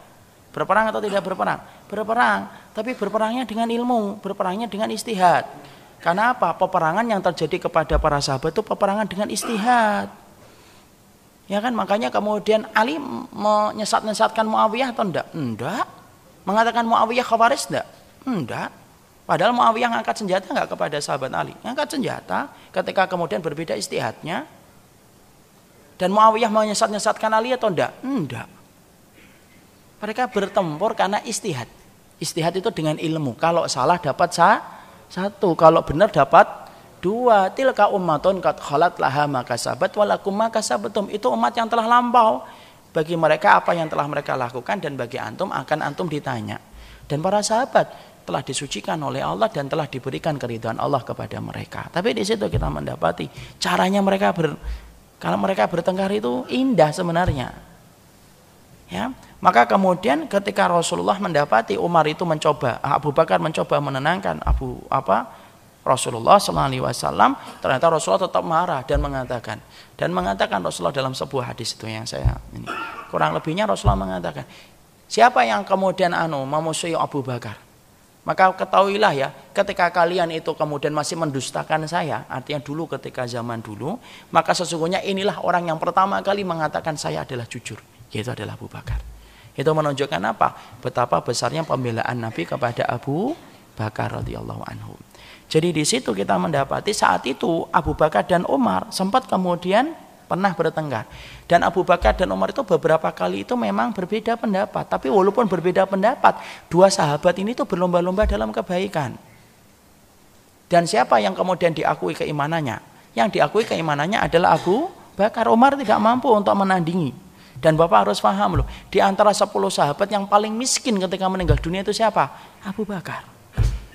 berperang atau tidak berperang berperang tapi berperangnya dengan ilmu berperangnya dengan istihad karena apa peperangan yang terjadi kepada para sahabat itu peperangan dengan istihad Ya kan makanya kemudian Ali menyesat-nyesatkan Muawiyah atau enggak? Enggak. Mengatakan Muawiyah khawaris enggak? Enggak. Padahal Muawiyah ngangkat senjata enggak kepada sahabat Ali? Ngangkat senjata ketika kemudian berbeda istihadnya. Dan Muawiyah menyesat-nyesatkan Ali atau enggak? Enggak. Mereka bertempur karena istihad. Istihad itu dengan ilmu. Kalau salah dapat satu, kalau benar dapat Dua, tilka ummatun kat khalat laha maka sabat walakum maka sabatum. Itu umat yang telah lampau. Bagi mereka apa yang telah mereka lakukan dan bagi antum akan antum ditanya. Dan para sahabat telah disucikan oleh Allah dan telah diberikan keridhaan Allah kepada mereka. Tapi di situ kita mendapati caranya mereka ber kalau mereka bertengkar itu indah sebenarnya. Ya, maka kemudian ketika Rasulullah mendapati Umar itu mencoba, Abu Bakar mencoba menenangkan Abu apa Rasulullah SAW ternyata Rasulullah tetap marah dan mengatakan dan mengatakan Rasulullah dalam sebuah hadis itu yang saya ini. Kurang lebihnya Rasulullah mengatakan siapa yang kemudian anu memusuhi Abu Bakar? Maka ketahuilah ya ketika kalian itu kemudian masih mendustakan saya artinya dulu ketika zaman dulu maka sesungguhnya inilah orang yang pertama kali mengatakan saya adalah jujur yaitu adalah Abu Bakar itu menunjukkan apa betapa besarnya pembelaan Nabi kepada Abu Bakar radhiyallahu anhu jadi di situ kita mendapati saat itu Abu Bakar dan Umar sempat kemudian pernah bertengkar. Dan Abu Bakar dan Umar itu beberapa kali itu memang berbeda pendapat. Tapi walaupun berbeda pendapat, dua sahabat ini tuh berlomba-lomba dalam kebaikan. Dan siapa yang kemudian diakui keimanannya? Yang diakui keimanannya adalah Abu Bakar. Umar tidak mampu untuk menandingi. Dan Bapak harus paham loh, di antara 10 sahabat yang paling miskin ketika meninggal dunia itu siapa? Abu Bakar.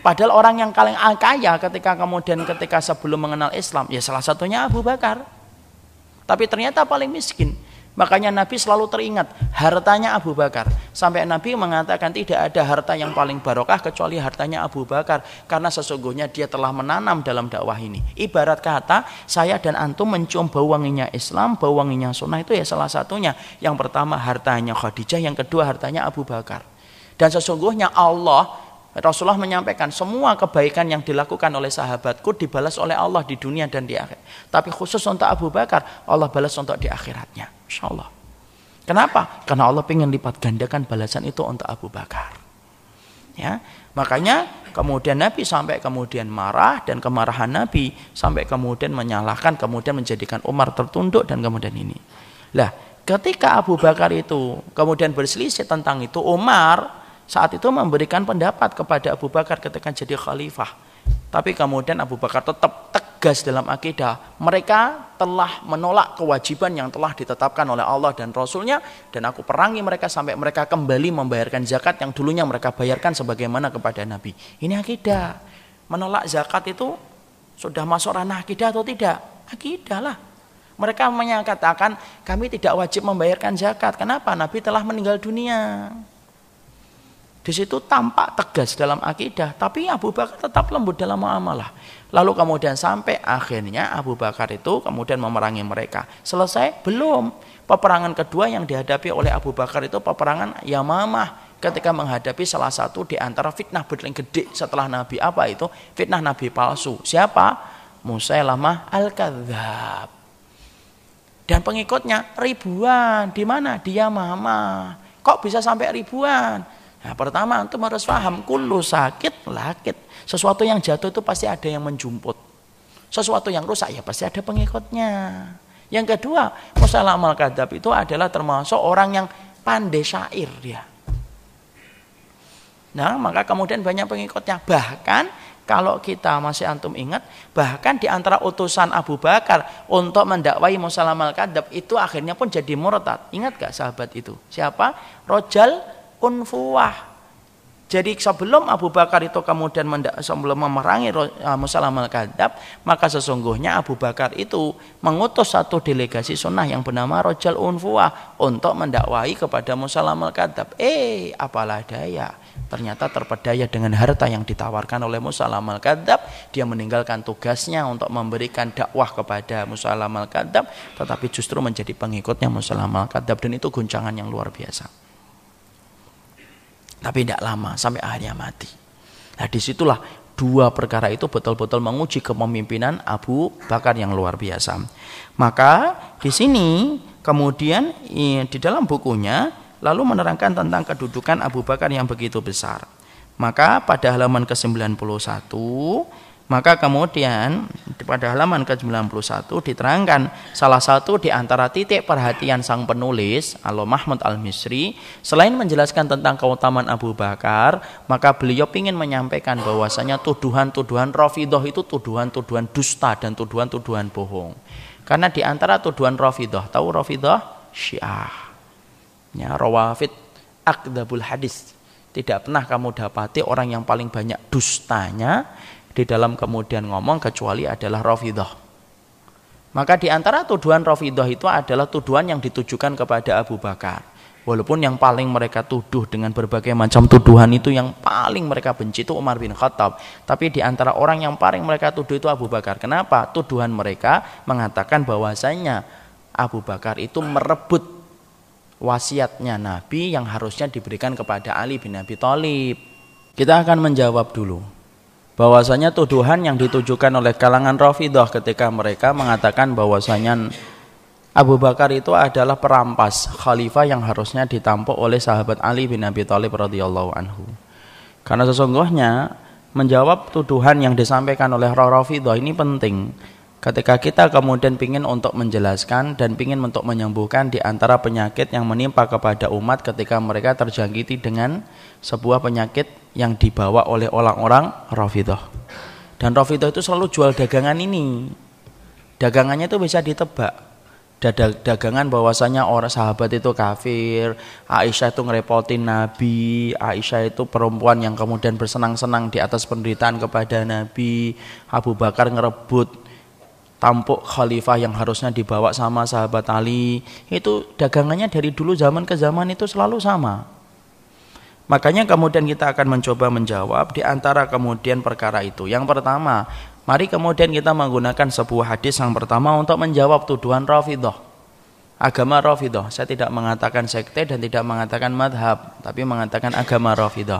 Padahal orang yang paling kaya ketika kemudian ketika sebelum mengenal Islam, ya salah satunya Abu Bakar. Tapi ternyata paling miskin. Makanya Nabi selalu teringat hartanya Abu Bakar. Sampai Nabi mengatakan tidak ada harta yang paling barokah kecuali hartanya Abu Bakar. Karena sesungguhnya dia telah menanam dalam dakwah ini. Ibarat kata saya dan antum mencium bau wanginya Islam, bau wanginya sunnah itu ya salah satunya. Yang pertama hartanya Khadijah, yang kedua hartanya Abu Bakar. Dan sesungguhnya Allah Rasulullah menyampaikan semua kebaikan yang dilakukan oleh sahabatku dibalas oleh Allah di dunia dan di akhir. Tapi khusus untuk Abu Bakar, Allah balas untuk di akhiratnya. Insya Allah. Kenapa? Karena Allah ingin lipat gandakan balasan itu untuk Abu Bakar. Ya, makanya kemudian Nabi sampai kemudian marah dan kemarahan Nabi sampai kemudian menyalahkan, kemudian menjadikan Umar tertunduk dan kemudian ini. Lah, ketika Abu Bakar itu kemudian berselisih tentang itu, Umar saat itu memberikan pendapat kepada Abu Bakar ketika jadi khalifah. Tapi kemudian Abu Bakar tetap tegas dalam akidah. Mereka telah menolak kewajiban yang telah ditetapkan oleh Allah dan Rasulnya. Dan aku perangi mereka sampai mereka kembali membayarkan zakat yang dulunya mereka bayarkan sebagaimana kepada Nabi. Ini akidah. Menolak zakat itu sudah masuk ranah akidah atau tidak? Akidah lah. Mereka menyatakan kami tidak wajib membayarkan zakat. Kenapa? Nabi telah meninggal dunia. Di situ tampak tegas dalam akidah, tapi Abu Bakar tetap lembut dalam muamalah. Lalu kemudian sampai akhirnya Abu Bakar itu kemudian memerangi mereka. Selesai? Belum. Peperangan kedua yang dihadapi oleh Abu Bakar itu peperangan Yamamah ketika menghadapi salah satu di antara fitnah berling gede setelah Nabi apa itu? Fitnah Nabi palsu. Siapa? Musailamah Al-Kadzab. Dan pengikutnya ribuan. Di mana? Di Yamama. Kok bisa sampai ribuan? Nah, pertama antum harus paham kullu sakit lakit. Sesuatu yang jatuh itu pasti ada yang menjumput. Sesuatu yang rusak ya pasti ada pengikutnya. Yang kedua, Musailamah Al-Kadzab itu adalah termasuk orang yang pandai syair dia Nah, maka kemudian banyak pengikutnya. Bahkan kalau kita masih antum ingat, bahkan di antara utusan Abu Bakar untuk mendakwai Musalam al-Kadab itu akhirnya pun jadi murtad. Ingat gak sahabat itu? Siapa? Rojal Unfuwah. Jadi sebelum Abu Bakar itu kemudian sebelum memerangi uh, Musalam al-Kadab, maka sesungguhnya Abu Bakar itu mengutus satu delegasi sunnah yang bernama Rojal Unfuwah untuk mendakwai kepada Musalam al-Kadab. Eh, apalah daya ternyata terpedaya dengan harta yang ditawarkan oleh Musa al-Kadzab dia meninggalkan tugasnya untuk memberikan dakwah kepada Musa al-Kadzab tetapi justru menjadi pengikutnya Musa al-Kadzab dan itu guncangan yang luar biasa tapi tidak lama sampai akhirnya mati nah di situlah dua perkara itu betul-betul menguji kepemimpinan Abu Bakar yang luar biasa maka di sini kemudian di dalam bukunya lalu menerangkan tentang kedudukan Abu Bakar yang begitu besar. Maka pada halaman ke-91 maka kemudian pada halaman ke-91 diterangkan salah satu di antara titik perhatian sang penulis Allah Mahmud Al-Misri selain menjelaskan tentang keutamaan Abu Bakar maka beliau ingin menyampaikan bahwasanya tuduhan-tuduhan Rafidah itu tuduhan-tuduhan dusta dan tuduhan-tuduhan bohong. Karena di antara tuduhan Rafidah tahu Rafidah Syiah. Ya rawafid akdabul hadis. Tidak pernah kamu dapati orang yang paling banyak dustanya di dalam kemudian ngomong kecuali adalah rafidah maka di antara tuduhan rafidah itu adalah tuduhan yang ditujukan kepada Abu Bakar. Walaupun yang paling mereka tuduh dengan berbagai macam tuduhan itu yang paling mereka benci itu Umar bin Khattab. Tapi di antara orang yang paling mereka tuduh itu Abu Bakar. Kenapa? Tuduhan mereka mengatakan bahwasanya Abu Bakar itu merebut wasiatnya Nabi yang harusnya diberikan kepada Ali bin Abi Thalib. Kita akan menjawab dulu bahwasanya tuduhan yang ditujukan oleh kalangan Rafidah ketika mereka mengatakan bahwasanya Abu Bakar itu adalah perampas khalifah yang harusnya ditampuk oleh sahabat Ali bin Abi Thalib radhiyallahu anhu. Karena sesungguhnya menjawab tuduhan yang disampaikan oleh Rafidah ini penting Ketika kita kemudian ingin untuk menjelaskan dan ingin untuk menyembuhkan di antara penyakit yang menimpa kepada umat ketika mereka terjangkiti dengan sebuah penyakit yang dibawa oleh orang-orang Rafidah. Dan Rafidah itu selalu jual dagangan ini. Dagangannya itu bisa ditebak. Dagangan bahwasanya orang sahabat itu kafir, Aisyah itu ngerepotin Nabi, Aisyah itu perempuan yang kemudian bersenang-senang di atas penderitaan kepada Nabi, Abu Bakar ngerebut tampuk khalifah yang harusnya dibawa sama sahabat Ali. Itu dagangannya dari dulu zaman ke zaman itu selalu sama. Makanya kemudian kita akan mencoba menjawab di antara kemudian perkara itu. Yang pertama mari kemudian kita menggunakan sebuah hadis yang pertama untuk menjawab tuduhan Rafidah agama Rafidah saya tidak mengatakan sekte dan tidak mengatakan madhab tapi mengatakan agama Rafidah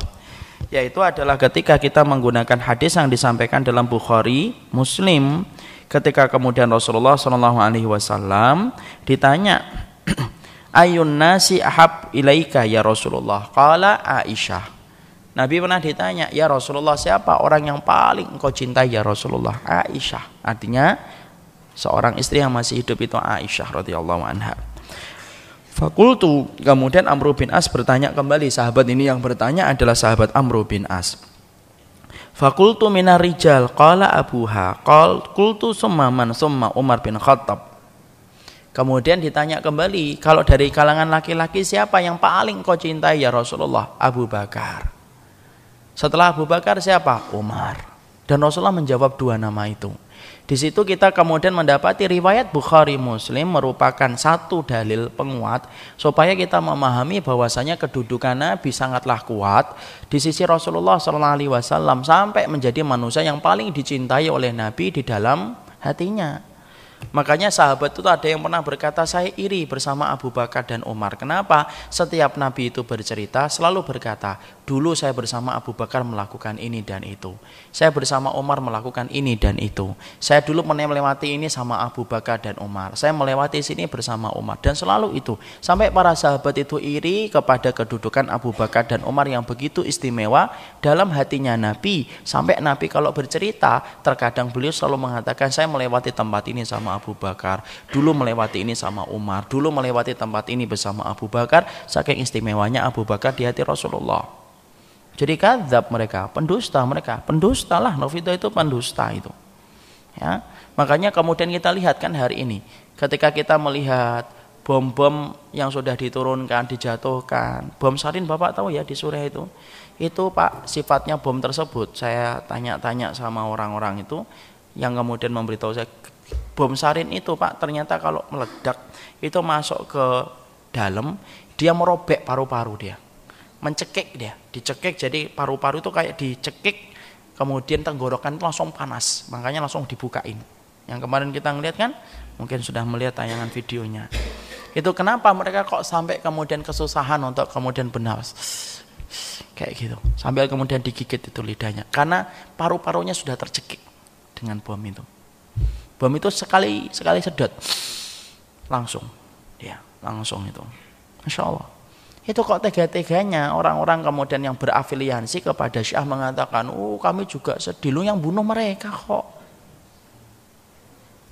yaitu adalah ketika kita menggunakan hadis yang disampaikan dalam Bukhari Muslim ketika kemudian Rasulullah Shallallahu Alaihi Wasallam ditanya ayun nasi ahab ilaika ya Rasulullah? Kala Aisyah. Nabi pernah ditanya ya Rasulullah siapa orang yang paling engkau cintai ya Rasulullah? Aisyah. Artinya seorang istri yang masih hidup itu Aisyah radhiyallahu anha. Fakultu kemudian Amr bin As bertanya kembali. Sahabat ini yang bertanya adalah sahabat Amr bin As Fakultu minar rijal qala abuha qal kultu summa man summa Umar bin Khattab. Kemudian ditanya kembali, kalau dari kalangan laki-laki siapa yang paling kau cintai ya Rasulullah? Abu Bakar. Setelah Abu Bakar siapa? Umar. Dan Rasulullah menjawab dua nama itu. Di situ kita kemudian mendapati riwayat Bukhari Muslim merupakan satu dalil penguat supaya kita memahami bahwasanya kedudukan Nabi sangatlah kuat di sisi Rasulullah SAW sampai menjadi manusia yang paling dicintai oleh Nabi di dalam hatinya. Makanya sahabat itu ada yang pernah berkata saya iri bersama Abu Bakar dan Umar. Kenapa? Setiap Nabi itu bercerita selalu berkata, dulu saya bersama Abu Bakar melakukan ini dan itu. Saya bersama Umar melakukan ini dan itu. Saya dulu melewati ini sama Abu Bakar dan Umar. Saya melewati sini bersama Umar dan selalu itu. Sampai para sahabat itu iri kepada kedudukan Abu Bakar dan Umar yang begitu istimewa dalam hatinya Nabi. Sampai Nabi kalau bercerita, terkadang beliau selalu mengatakan saya melewati tempat ini sama Abu Bakar, dulu melewati ini sama Umar, dulu melewati tempat ini bersama Abu Bakar, saking istimewanya Abu Bakar di hati Rasulullah. Jadi kadzab mereka, pendusta mereka, pendusta lah, Novido itu pendusta itu. Ya, makanya kemudian kita lihat kan hari ini, ketika kita melihat bom-bom yang sudah diturunkan, dijatuhkan, bom sarin Bapak tahu ya di Suriah itu, itu Pak sifatnya bom tersebut, saya tanya-tanya sama orang-orang itu, yang kemudian memberitahu saya bom sarin itu Pak ternyata kalau meledak itu masuk ke dalam dia merobek paru-paru dia mencekik dia. Dicekik jadi paru-paru itu kayak dicekik kemudian tenggorokan itu langsung panas. Makanya langsung dibukain. Yang kemarin kita ngeliat kan mungkin sudah melihat tayangan videonya. Itu kenapa mereka kok sampai kemudian kesusahan untuk kemudian benas kayak gitu. Sambil kemudian digigit itu lidahnya. Karena paru-parunya sudah tercekik dengan bom itu. Bom itu sekali sekali sedot. Langsung. Ya langsung itu. Masya Allah itu kok tega-teganya orang-orang kemudian yang berafiliasi kepada Syiah mengatakan oh kami juga sedih lu yang bunuh mereka kok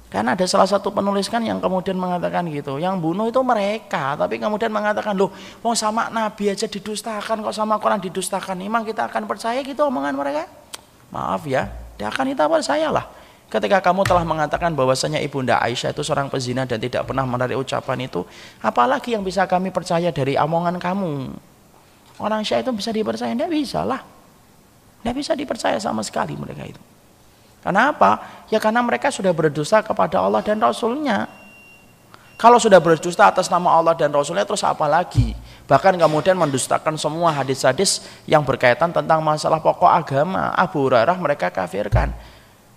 karena ada salah satu penulis kan yang kemudian mengatakan gitu, yang bunuh itu mereka, tapi kemudian mengatakan loh, mau sama Nabi aja didustakan, kok sama Quran didustakan, memang kita akan percaya gitu omongan mereka? Maaf ya, dia akan kita percaya lah. Ketika kamu telah mengatakan bahwasanya ibunda Aisyah itu seorang pezina dan tidak pernah menarik ucapan itu, apalagi yang bisa kami percaya dari omongan kamu? Orang Syiah itu bisa dipercaya? Tidak bisa lah. Tidak bisa dipercaya sama sekali mereka itu. Kenapa? Ya karena mereka sudah berdosa kepada Allah dan Rasulnya. Kalau sudah berdusta atas nama Allah dan Rasulnya terus apa lagi? Bahkan kemudian mendustakan semua hadis-hadis yang berkaitan tentang masalah pokok agama. Abu Hurairah mereka kafirkan.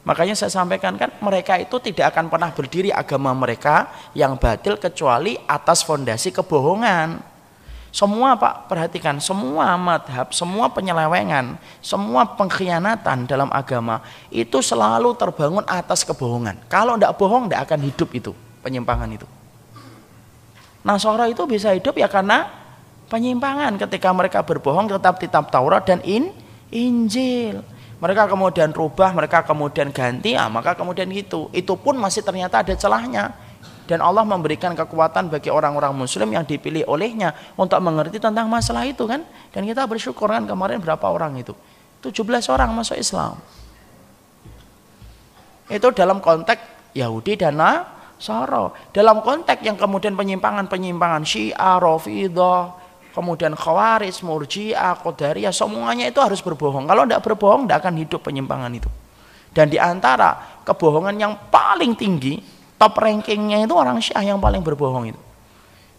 Makanya saya sampaikan kan mereka itu tidak akan pernah berdiri agama mereka yang batil kecuali atas fondasi kebohongan. Semua Pak perhatikan, semua madhab, semua penyelewengan, semua pengkhianatan dalam agama itu selalu terbangun atas kebohongan. Kalau tidak bohong tidak akan hidup itu penyimpangan itu. Nasara itu bisa hidup ya karena penyimpangan ketika mereka berbohong tetap kitab Taurat dan in, Injil mereka kemudian rubah, mereka kemudian ganti, ah, maka kemudian itu. Itu pun masih ternyata ada celahnya. Dan Allah memberikan kekuatan bagi orang-orang muslim yang dipilih olehnya untuk mengerti tentang masalah itu kan. Dan kita bersyukur kan kemarin berapa orang itu? 17 orang masuk Islam. Itu dalam konteks Yahudi dan Nasara. Dalam konteks yang kemudian penyimpangan-penyimpangan Syiah, Rafidah, kemudian khawaris, murji'ah, qadariyah, semuanya itu harus berbohong. Kalau tidak berbohong, tidak akan hidup penyimpangan itu. Dan di antara kebohongan yang paling tinggi, top rankingnya itu orang syiah yang paling berbohong itu.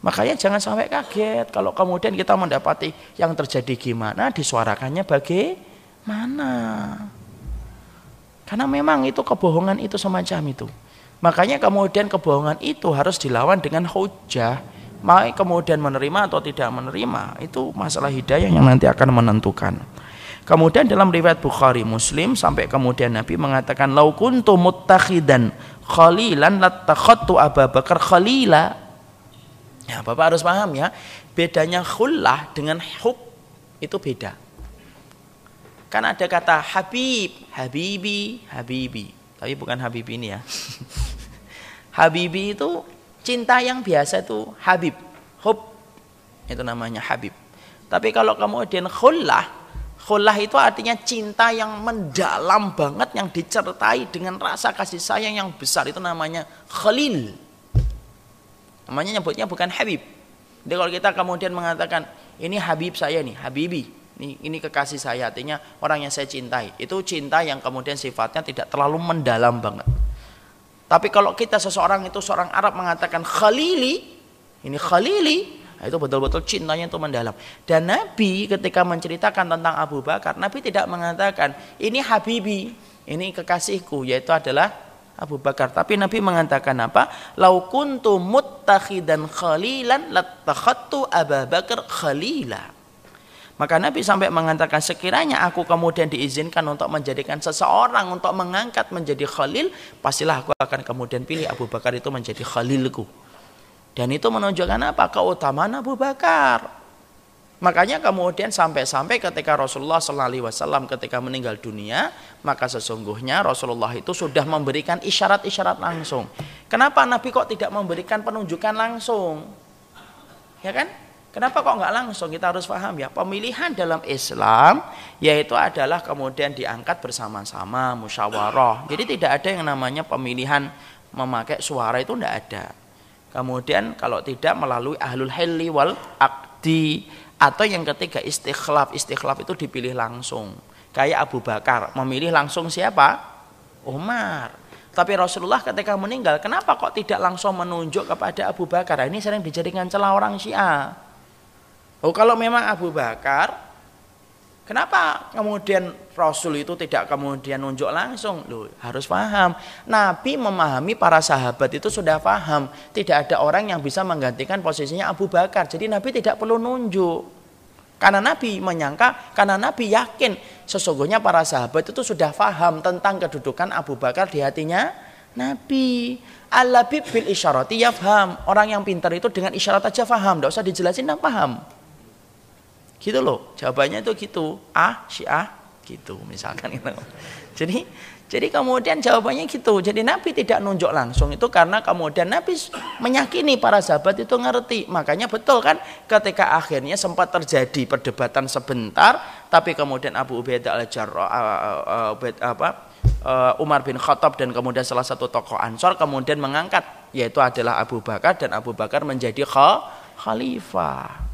Makanya jangan sampai kaget kalau kemudian kita mendapati yang terjadi gimana, disuarakannya bagaimana. Karena memang itu kebohongan itu semacam itu. Makanya kemudian kebohongan itu harus dilawan dengan hujah Mai kemudian menerima atau tidak menerima itu masalah hidayah yang nanti akan menentukan. Kemudian dalam riwayat Bukhari Muslim sampai kemudian Nabi mengatakan lau kuntu muttakhidan khalilan latakhattu Abu Bakar khalila. Ya, Bapak harus paham ya, bedanya khullah dengan hub itu beda. Kan ada kata Habib, Habibi, Habibi. Tapi bukan Habibi ini ya. Habibi itu Cinta yang biasa itu Habib, hub itu namanya Habib. Tapi kalau kemudian khullah, khullah itu artinya cinta yang mendalam banget yang dicertai dengan rasa kasih sayang yang besar itu namanya khalil. Namanya nyebutnya bukan Habib. Jadi kalau kita kemudian mengatakan ini Habib saya nih, Habibi, ini, ini kekasih saya artinya orang yang saya cintai. Itu cinta yang kemudian sifatnya tidak terlalu mendalam banget. Tapi kalau kita seseorang itu seorang Arab mengatakan khalili, ini khalili, nah itu betul-betul cintanya itu mendalam. Dan Nabi ketika menceritakan tentang Abu Bakar, Nabi tidak mengatakan ini habibi, ini kekasihku, yaitu adalah Abu Bakar. Tapi Nabi mengatakan apa? Lau kuntu muttakhidan khalilan lattakhattu Abu Bakar khalila. Maka Nabi sampai mengatakan sekiranya aku kemudian diizinkan untuk menjadikan seseorang untuk mengangkat menjadi khalil, pastilah aku akan kemudian pilih Abu Bakar itu menjadi khalilku. Dan itu menunjukkan apa? Keutamaan Abu Bakar. Makanya kemudian sampai-sampai ketika Rasulullah SAW ketika meninggal dunia, maka sesungguhnya Rasulullah itu sudah memberikan isyarat-isyarat langsung. Kenapa Nabi kok tidak memberikan penunjukan langsung? Ya kan? Kenapa kok nggak langsung? Kita harus paham ya. Pemilihan dalam Islam yaitu adalah kemudian diangkat bersama-sama, musyawarah. Jadi tidak ada yang namanya pemilihan memakai suara itu tidak ada. Kemudian kalau tidak melalui ahlul hilli wal akdi atau yang ketiga istikhlaf. Istikhlaf itu dipilih langsung. Kayak Abu Bakar memilih langsung siapa? Umar. Tapi Rasulullah ketika meninggal, kenapa kok tidak langsung menunjuk kepada Abu Bakar? Ini sering dijadikan celah orang Syiah. Oh, kalau memang Abu Bakar Kenapa kemudian Rasul itu tidak kemudian nunjuk langsung? Loh, harus paham. Nabi memahami para sahabat itu sudah paham. Tidak ada orang yang bisa menggantikan posisinya Abu Bakar. Jadi Nabi tidak perlu nunjuk. Karena Nabi menyangka, karena Nabi yakin sesungguhnya para sahabat itu sudah paham tentang kedudukan Abu Bakar di hatinya Nabi. Al-labib bil isyarati yafham. Orang yang pintar itu dengan isyarat aja paham, tidak usah dijelasin, tidak paham. Gitu loh. Jawabannya itu gitu. Ah, syiah gitu misalkan itu. Jadi jadi kemudian jawabannya gitu. Jadi Nabi tidak nunjuk langsung itu karena kemudian Nabi meyakini para sahabat itu ngerti. Makanya betul kan ketika akhirnya sempat terjadi perdebatan sebentar tapi kemudian Abu Ubaidah al-Jarrah apa uh, Umar bin Khattab dan kemudian salah satu tokoh Ansor kemudian mengangkat yaitu adalah Abu Bakar dan Abu Bakar menjadi khalifah.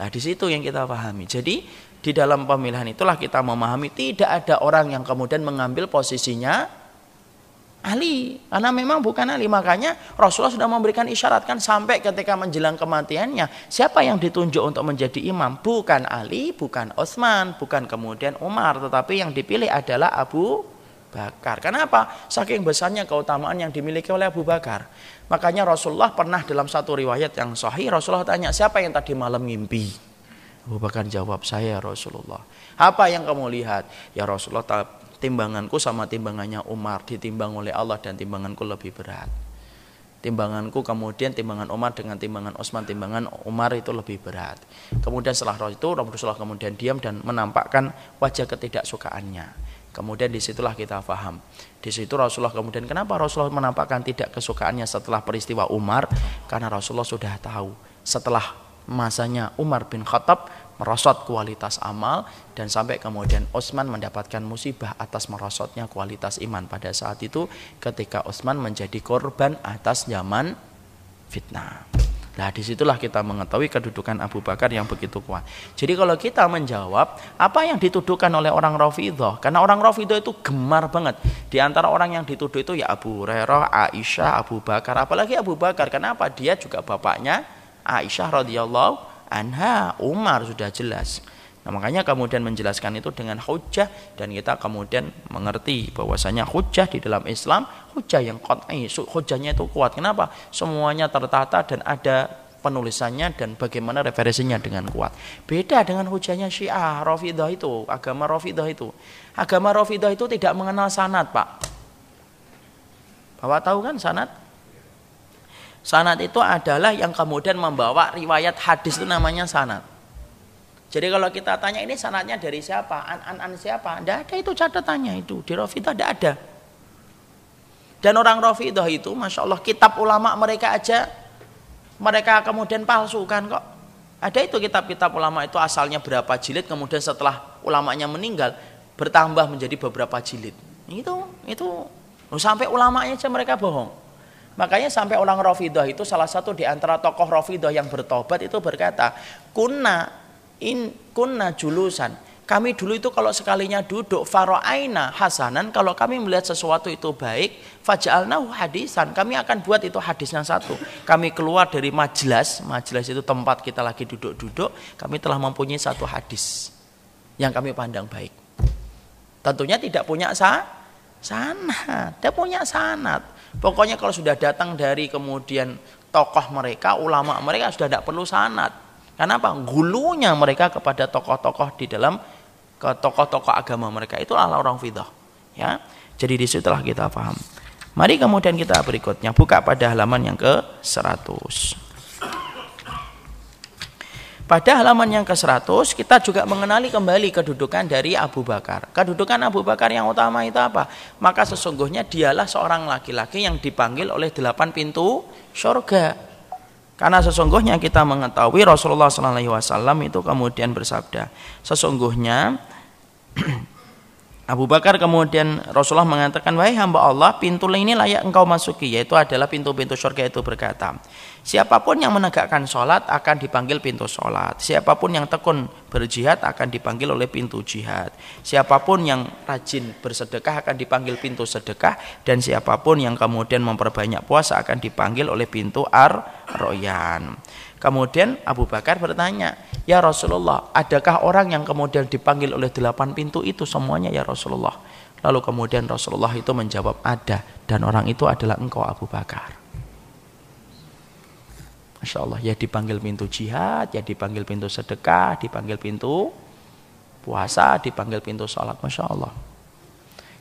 Nah, di situ yang kita pahami. Jadi, di dalam pemilihan itulah kita memahami tidak ada orang yang kemudian mengambil posisinya Ali. Karena memang bukan Ali. Makanya Rasulullah sudah memberikan isyarat kan sampai ketika menjelang kematiannya. Siapa yang ditunjuk untuk menjadi imam? Bukan Ali bukan Utsman bukan kemudian Umar. Tetapi yang dipilih adalah Abu Bakar. Kenapa? Saking besarnya keutamaan yang dimiliki oleh Abu Bakar Makanya Rasulullah pernah dalam satu riwayat yang sahih Rasulullah tanya siapa yang tadi malam mimpi? Abu Bakar jawab saya Rasulullah. Apa yang kamu lihat? Ya Rasulullah timbanganku sama timbangannya Umar ditimbang oleh Allah dan timbanganku lebih berat. Timbanganku kemudian timbangan Umar dengan timbangan Utsman timbangan Umar itu lebih berat. Kemudian setelah itu Rasulullah kemudian diam dan menampakkan wajah ketidaksukaannya. Kemudian di situlah kita paham. Di situ Rasulullah kemudian kenapa Rasulullah menampakkan tidak kesukaannya setelah peristiwa Umar? Karena Rasulullah sudah tahu setelah masanya Umar bin Khattab merosot kualitas amal dan sampai kemudian Utsman mendapatkan musibah atas merosotnya kualitas iman pada saat itu ketika Utsman menjadi korban atas zaman fitnah. Nah di situlah kita mengetahui kedudukan Abu Bakar yang begitu kuat. Jadi kalau kita menjawab apa yang dituduhkan oleh orang Rafidah, karena orang Rafidah itu gemar banget. Di antara orang yang dituduh itu ya Abu Hurairah, Aisyah, Abu Bakar, apalagi Abu Bakar. Kenapa? Dia juga bapaknya Aisyah radhiyallahu anha, Umar sudah jelas. Nah, makanya kemudian menjelaskan itu dengan hujah dan kita kemudian mengerti bahwasanya hujah di dalam Islam hujah yang qat'i, hujahnya itu kuat. Kenapa? Semuanya tertata dan ada penulisannya dan bagaimana referensinya dengan kuat. Beda dengan hujahnya Syiah, Rafidah itu, agama Rafidah itu. Agama Rafidah itu tidak mengenal sanad, Pak. Bapak tahu kan sanad? Sanad itu adalah yang kemudian membawa riwayat hadis itu namanya sanad. Jadi kalau kita tanya ini sanatnya dari siapa, an-an-an siapa, tidak ada itu catatannya itu di Rafidah tidak ada. Dan orang Rafidah itu, masya Allah, kitab ulama mereka aja, mereka kemudian palsukan kok. Ada itu kitab-kitab ulama itu asalnya berapa jilid, kemudian setelah ulamanya meninggal bertambah menjadi beberapa jilid. Itu, itu sampai ulamanya aja mereka bohong. Makanya sampai orang Rafidah itu salah satu di antara tokoh Rafidah yang bertobat itu berkata, "Kunna in kunna julusan kami dulu itu kalau sekalinya duduk faro'aina hasanan kalau kami melihat sesuatu itu baik faja'alnahu hadisan kami akan buat itu hadisnya satu kami keluar dari majelis majelis itu tempat kita lagi duduk-duduk kami telah mempunyai satu hadis yang kami pandang baik tentunya tidak punya sah Sanat, dia punya sanat. Pokoknya kalau sudah datang dari kemudian tokoh mereka, ulama mereka sudah tidak perlu sanat. Kenapa? Gulunya mereka kepada tokoh-tokoh di dalam ke tokoh-tokoh agama mereka itu adalah orang fidah. Ya. Jadi di situlah kita paham. Mari kemudian kita berikutnya buka pada halaman yang ke 100. Pada halaman yang ke-100 kita juga mengenali kembali kedudukan dari Abu Bakar. Kedudukan Abu Bakar yang utama itu apa? Maka sesungguhnya dialah seorang laki-laki yang dipanggil oleh delapan pintu surga. Karena sesungguhnya kita mengetahui Rasulullah SAW itu kemudian bersabda, sesungguhnya Abu Bakar kemudian Rasulullah mengatakan, wahai hamba Allah, pintu ini layak engkau masuki, yaitu adalah pintu-pintu surga itu berkata, siapa pun yang menegakkan sholat akan dipanggil pintu sholat, siapa pun yang tekun berjihad akan dipanggil oleh pintu jihad, siapa pun yang rajin bersedekah akan dipanggil pintu sedekah, dan siapa pun yang kemudian memperbanyak puasa akan dipanggil oleh pintu ar-royan. Kemudian Abu Bakar bertanya, Ya Rasulullah, adakah orang yang kemudian dipanggil oleh delapan pintu itu semuanya ya Rasulullah? Lalu kemudian Rasulullah itu menjawab, ada. Dan orang itu adalah engkau Abu Bakar. Masya Allah, ya dipanggil pintu jihad, ya dipanggil pintu sedekah, dipanggil pintu puasa, dipanggil pintu sholat. Masya Allah.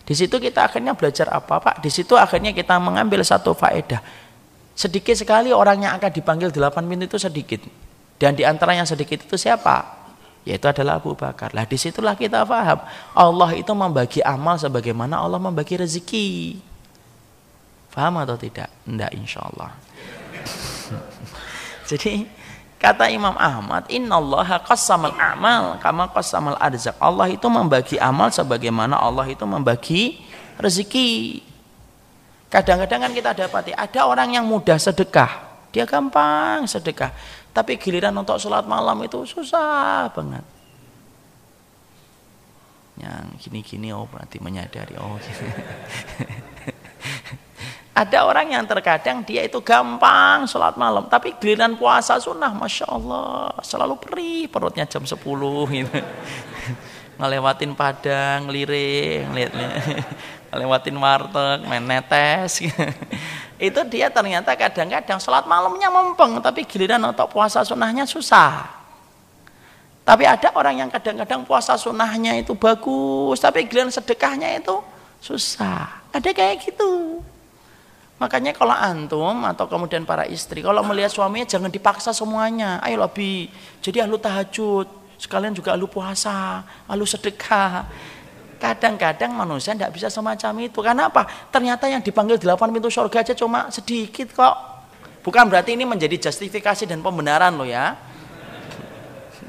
Di situ kita akhirnya belajar apa Pak? Di situ akhirnya kita mengambil satu faedah Sedikit sekali orang yang akan dipanggil delapan pintu itu sedikit. Dan di antara yang sedikit itu siapa? Yaitu adalah Abu Bakar. Lah di situlah kita paham. Allah itu membagi amal sebagaimana Allah membagi rezeki. Paham atau tidak? Tidak insya Allah. Jadi kata Imam Ahmad, Inna Allah qassamal amal kama qassamal arzak. Allah itu membagi amal sebagaimana Allah itu membagi rezeki. Kadang-kadang kan kita dapati ada orang yang mudah sedekah, dia gampang sedekah, tapi giliran untuk sholat malam itu susah banget. Yang gini-gini oh berarti menyadari oh. Gini. ada orang yang terkadang dia itu gampang sholat malam, tapi giliran puasa sunnah, masya Allah, selalu perih perutnya jam 10 gitu. Ngelewatin padang, lirik, lihat lewatin warteg, main itu dia ternyata kadang-kadang sholat malamnya mempeng, tapi giliran untuk puasa sunnahnya susah. Tapi ada orang yang kadang-kadang puasa sunnahnya itu bagus, tapi giliran sedekahnya itu susah. Ada kayak gitu. Makanya kalau antum atau kemudian para istri, kalau melihat suaminya jangan dipaksa semuanya. Ayo lebih, jadi ahlu tahajud, sekalian juga ahlu puasa, ahlu sedekah. Kadang-kadang manusia tidak bisa semacam itu. Karena apa? Ternyata yang dipanggil delapan pintu surga aja cuma sedikit kok. Bukan berarti ini menjadi justifikasi dan pembenaran loh ya.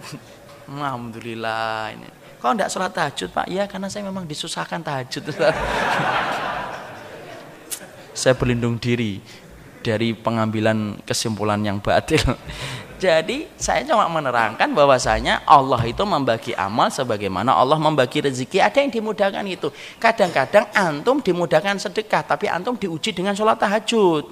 Alhamdulillah ini. Kok enggak sholat tahajud pak? Ya karena saya memang disusahkan tahajud. saya berlindung diri dari pengambilan kesimpulan yang batil. Jadi saya cuma menerangkan bahwasanya Allah itu membagi amal sebagaimana Allah membagi rezeki. Ada yang dimudahkan itu. Kadang-kadang antum dimudahkan sedekah, tapi antum diuji dengan sholat tahajud.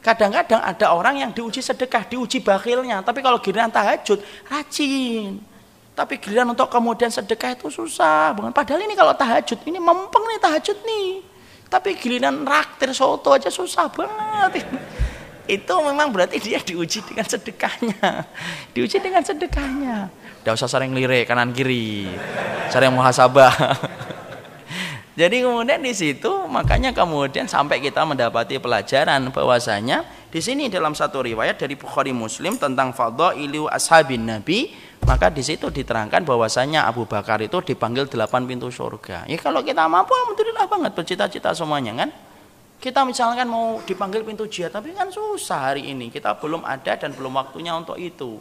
Kadang-kadang ada orang yang diuji sedekah, diuji bakhilnya. Tapi kalau giliran tahajud, rajin. Tapi giliran untuk kemudian sedekah itu susah. Padahal ini kalau tahajud, ini mempeng nih tahajud nih. Tapi giliran raktir soto aja susah banget itu memang berarti dia diuji dengan sedekahnya. Diuji dengan sedekahnya. Tidak usah sering lirik kanan kiri. Sering muhasabah. Jadi kemudian di situ makanya kemudian sampai kita mendapati pelajaran bahwasanya di sini dalam satu riwayat dari Bukhari Muslim tentang fadhailu ashabin Nabi maka di situ diterangkan bahwasanya Abu Bakar itu dipanggil delapan pintu surga. Ya kalau kita mampu alhamdulillah banget bercita-cita semuanya kan. Kita misalkan mau dipanggil pintu jihad, tapi kan susah hari ini. Kita belum ada dan belum waktunya untuk itu.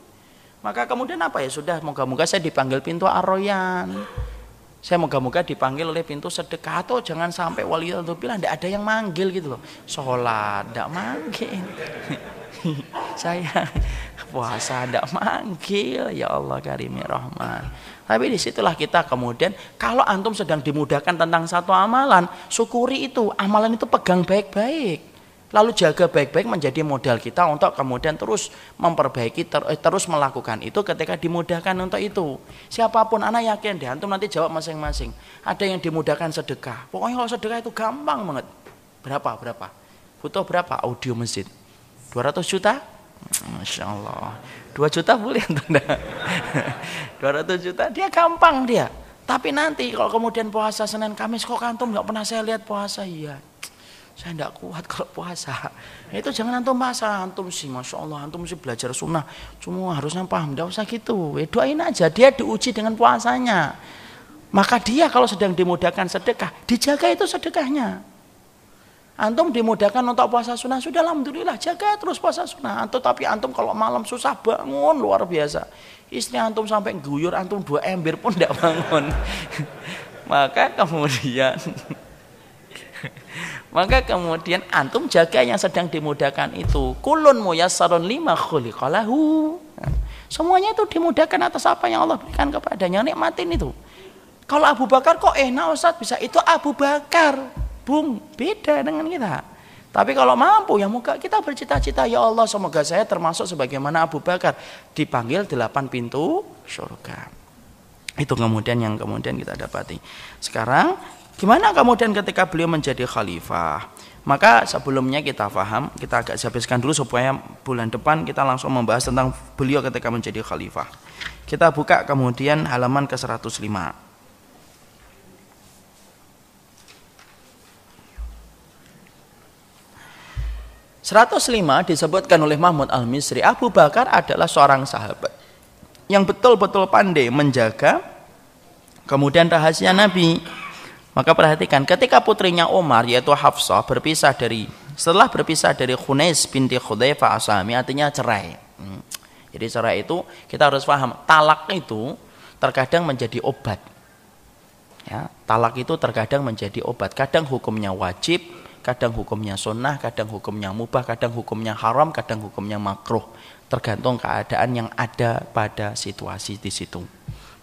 Maka kemudian apa ya? Sudah moga-moga saya dipanggil pintu arroyan. Saya moga-moga dipanggil oleh pintu sedekah atau jangan sampai wali itu bilang tidak ada yang manggil gitu loh. Sholat tidak manggil. saya puasa tidak manggil ya Allah karimi rahman tapi di situlah kita kemudian kalau antum sedang dimudahkan tentang satu amalan syukuri itu amalan itu pegang baik-baik Lalu jaga baik-baik menjadi modal kita untuk kemudian terus memperbaiki, ter, eh, terus melakukan itu ketika dimudahkan untuk itu. Siapa pun, anak yakin deh, antum nanti jawab masing-masing. Ada yang dimudahkan sedekah. Pokoknya kalau sedekah itu gampang banget. Berapa? Berapa? Butuh berapa? Audio masjid. 200 juta? Masya Allah. 2 juta boleh 200 juta, dia gampang dia. Tapi nanti kalau kemudian puasa Senin Kamis kok antum nggak pernah saya lihat puasa iya saya tidak kuat kalau puasa. Itu jangan antum puasa, antum sih, masya Allah, antum sih belajar sunnah, cuma harusnya paham, tidak usah gitu. Ya, doain aja, dia diuji dengan puasanya. Maka dia kalau sedang dimudahkan sedekah, dijaga itu sedekahnya. Antum dimudahkan untuk puasa sunnah, sudah alhamdulillah, jaga terus puasa sunnah. Antum tapi antum kalau malam susah bangun luar biasa. Istri antum sampai guyur, antum dua ember pun tidak bangun. Maka kemudian maka kemudian antum jaga yang sedang dimudahkan itu. Kulun muyassarun lima khuliqalahu. Semuanya itu dimudahkan atas apa yang Allah berikan kepadanya. Nikmatin itu. Kalau Abu Bakar kok enak Ustaz bisa itu Abu Bakar. Bung, beda dengan kita. Tapi kalau mampu ya muka kita bercita-cita ya Allah semoga saya termasuk sebagaimana Abu Bakar dipanggil delapan pintu surga. Itu kemudian yang kemudian kita dapati. Sekarang Gimana kemudian ketika beliau menjadi khalifah? Maka sebelumnya kita paham, kita agak habiskan dulu supaya bulan depan kita langsung membahas tentang beliau ketika menjadi khalifah. Kita buka kemudian halaman ke 105. 105 disebutkan oleh Mahmud Al-Misri, Abu Bakar adalah seorang sahabat yang betul-betul pandai menjaga kemudian rahasia Nabi maka perhatikan ketika putrinya Umar yaitu Hafsah berpisah dari setelah berpisah dari Khunais binti Khudaifa Asami artinya cerai. Hmm. Jadi cerai itu kita harus paham talak itu terkadang menjadi obat. Ya, talak itu terkadang menjadi obat. Kadang hukumnya wajib, kadang hukumnya sunnah, kadang hukumnya mubah, kadang hukumnya haram, kadang hukumnya makruh. Tergantung keadaan yang ada pada situasi di situ.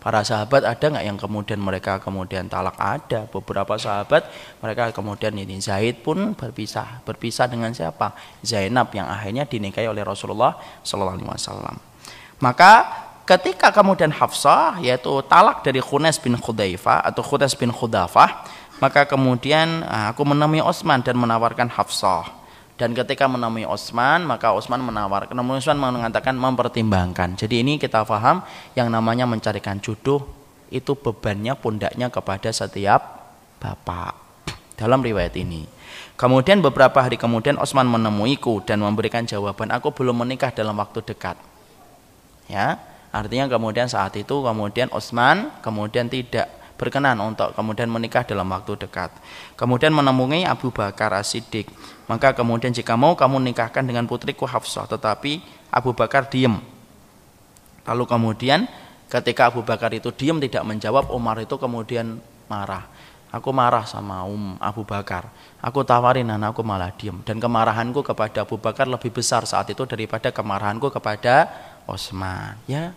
Para sahabat ada nggak yang kemudian mereka kemudian talak? Ada. Beberapa sahabat mereka kemudian ini Zaid pun berpisah. Berpisah dengan siapa? Zainab yang akhirnya dinikahi oleh Rasulullah Sallallahu Alaihi Wasallam. Maka ketika kemudian Hafsah yaitu talak dari Khunes bin Khudaifa atau Khunes bin Khudafah, maka kemudian ah, aku menemui Osman dan menawarkan Hafsah. Dan ketika menemui Osman maka Osman menawarkan Osman mengatakan mempertimbangkan. Jadi ini kita paham yang namanya mencarikan jodoh itu bebannya pundaknya kepada setiap bapak. Dalam riwayat ini. Kemudian beberapa hari kemudian Osman menemuiku dan memberikan jawaban aku belum menikah dalam waktu dekat. Ya artinya kemudian saat itu kemudian Osman kemudian tidak berkenan untuk kemudian menikah dalam waktu dekat. Kemudian menemui Abu Bakar As-Siddiq. Maka kemudian jika mau kamu nikahkan dengan putriku Hafsah, tetapi Abu Bakar diam. Lalu kemudian ketika Abu Bakar itu diam tidak menjawab, Umar itu kemudian marah. Aku marah sama Um Abu Bakar. Aku tawarin anakku malah diam dan kemarahanku kepada Abu Bakar lebih besar saat itu daripada kemarahanku kepada Osman. Ya,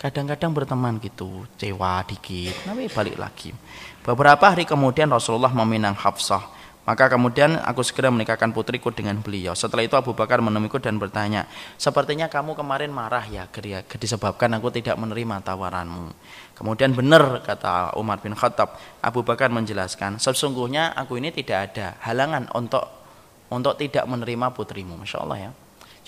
kadang-kadang berteman gitu cewa dikit tapi balik lagi. Beberapa hari kemudian Rasulullah meminang Hafsah. Maka kemudian aku segera menikahkan putriku dengan beliau. Setelah itu Abu Bakar menemuiku dan bertanya sepertinya kamu kemarin marah ya disebabkan aku tidak menerima tawaranmu. Kemudian benar kata Umar bin Khattab. Abu Bakar menjelaskan sesungguhnya aku ini tidak ada halangan untuk untuk tidak menerima putrimu. Masya Allah ya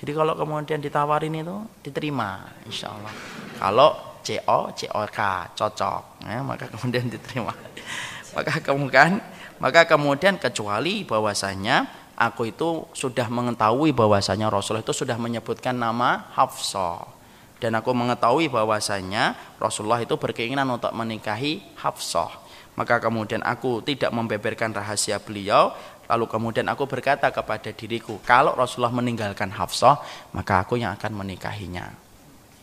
jadi kalau kemudian ditawarin itu diterima, insya Allah. Kalau CO, COK cocok, ya, maka kemudian diterima. maka kemudian, maka kemudian kecuali bahwasanya aku itu sudah mengetahui bahwasanya Rasulullah itu sudah menyebutkan nama Hafsah dan aku mengetahui bahwasanya Rasulullah itu berkeinginan untuk menikahi Hafsah maka kemudian aku tidak membeberkan rahasia beliau lalu kemudian aku berkata kepada diriku kalau Rasulullah meninggalkan Hafsah maka aku yang akan menikahinya.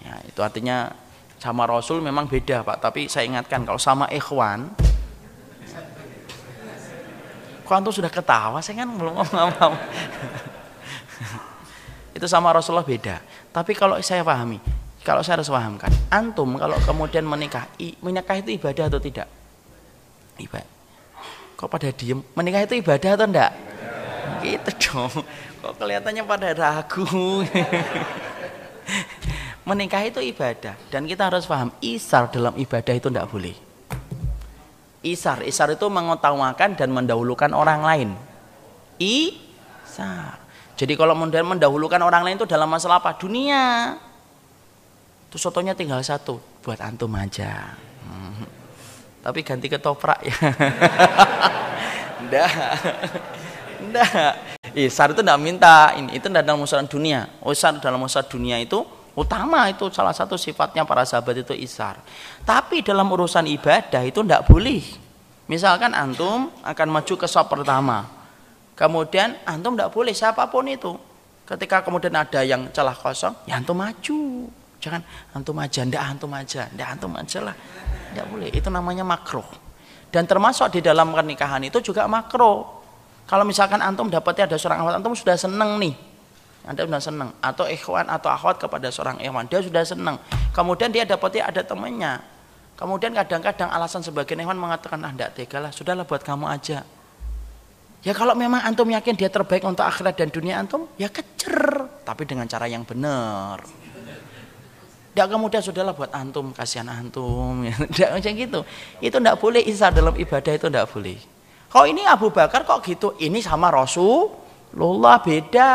Ya itu artinya sama Rasul memang beda Pak. Tapi saya ingatkan kalau sama ikhwan kok antum sudah ketawa saya kan? Belum ngomong itu sama Rasulullah beda. Tapi kalau saya pahami kalau saya harus pahamkan antum kalau kemudian menikah menikah itu ibadah atau tidak? Ibadah kok pada diem? Menikah itu ibadah atau enggak gitu dong. Kok kelihatannya pada ragu. Menikah itu ibadah. Dan kita harus paham isar dalam ibadah itu tidak boleh. Isar. Isar itu mengutamakan dan mendahulukan orang lain. Isar. Jadi kalau mendahulukan orang lain itu dalam masalah apa? Dunia. Itu sotonya tinggal satu buat antum aja. Hmm. Tapi ganti ketoprak ya. Ndak. Ndak. Isar itu tidak minta. Ini itu tidak dalam masalah dunia. Isar dalam masalah dunia itu utama itu salah satu sifatnya para sahabat itu isar. Tapi dalam urusan ibadah itu tidak boleh. Misalkan antum akan maju ke sop pertama. Kemudian antum tidak boleh siapa pun itu. Ketika kemudian ada yang celah kosong ya antum maju jangan antum aja ndak antum aja ndak antum aja lah. Tidak boleh itu namanya makro dan termasuk di dalam pernikahan itu juga makro kalau misalkan antum dapatnya ada seorang akhwat antum sudah seneng nih. Anda sudah senang atau ikhwan atau akhwat kepada seorang ikhwan dia sudah senang kemudian dia dapatnya ada temannya. Kemudian kadang-kadang alasan sebagian ikhwan mengatakan ah tidak tega lah sudahlah buat kamu aja. Ya kalau memang antum yakin dia terbaik untuk akhirat dan dunia antum ya kecer. Tapi dengan cara yang benar tidak kemudian sudahlah buat antum kasihan antum. Tidak macam gitu. Itu tidak boleh isa dalam ibadah itu tidak boleh. Kalau ini Abu Bakar kok gitu? Ini sama Rasul Lullah beda.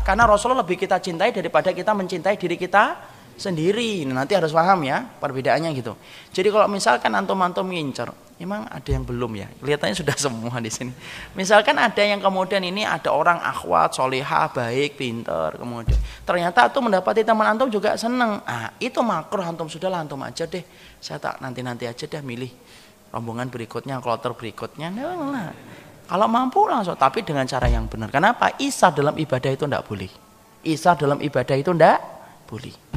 Karena Rasulullah lebih kita cintai daripada kita mencintai diri kita sendiri. Nah, nanti harus paham ya perbedaannya gitu. Jadi kalau misalkan antum-antum ngincer, emang ada yang belum ya? Kelihatannya sudah semua di sini. Misalkan ada yang kemudian ini ada orang akhwat, solehah, baik, pinter, kemudian ternyata tuh mendapati teman antum juga seneng. Ah, itu makruh antum sudah lah antum aja deh. Saya tak nanti-nanti aja deh milih rombongan berikutnya, kloter berikutnya. Nah, kalau mampu langsung, tapi dengan cara yang benar. Kenapa? Isa dalam ibadah itu tidak boleh. Isa dalam ibadah itu tidak boleh.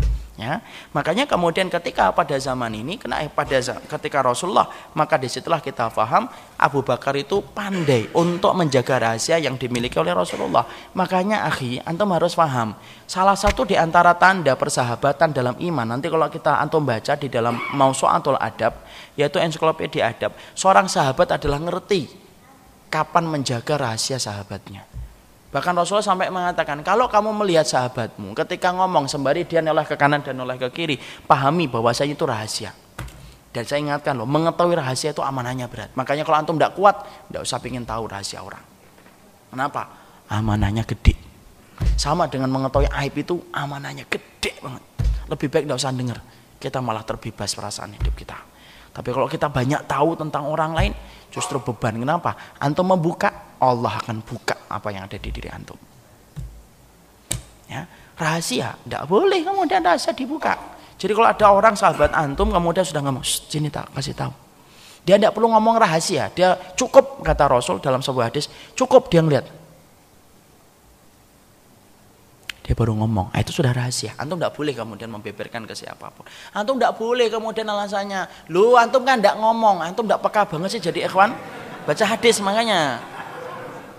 Ya, makanya kemudian ketika pada zaman ini, kena eh, pada ketika Rasulullah, maka di situlah kita faham Abu Bakar itu pandai untuk menjaga rahasia yang dimiliki oleh Rasulullah. Makanya akhi, antum harus paham. Salah satu di antara tanda persahabatan dalam iman, nanti kalau kita antum baca di dalam Mausu'atul Adab, yaitu ensiklopedia adab, seorang sahabat adalah ngerti kapan menjaga rahasia sahabatnya. Bahkan Rasulullah sampai mengatakan, kalau kamu melihat sahabatmu, ketika ngomong sembari dia noleh ke kanan dan noleh ke kiri, pahami bahwasanya itu rahasia. Dan saya ingatkan loh, mengetahui rahasia itu amanahnya berat. Makanya kalau antum tidak kuat, tidak usah ingin tahu rahasia orang. Kenapa? Amanahnya gede. Sama dengan mengetahui aib itu amanahnya gede banget. Lebih baik tidak usah dengar. Kita malah terbebas perasaan hidup kita. Tapi kalau kita banyak tahu tentang orang lain, justru beban. Kenapa? Antum membuka, Allah akan buka apa yang ada di diri antum. Ya, rahasia, tidak boleh kemudian rahasia dibuka. Jadi kalau ada orang sahabat antum kemudian sudah ngomong, sini tak kasih tahu. Dia tidak perlu ngomong rahasia, dia cukup kata Rasul dalam sebuah hadis, cukup dia ngeliat. Dia baru ngomong, ah, itu sudah rahasia. Antum tidak boleh kemudian membeberkan ke siapa pun. Antum tidak boleh kemudian alasannya, lu antum kan tidak ngomong, antum tidak peka banget sih jadi ikhwan. Baca hadis makanya.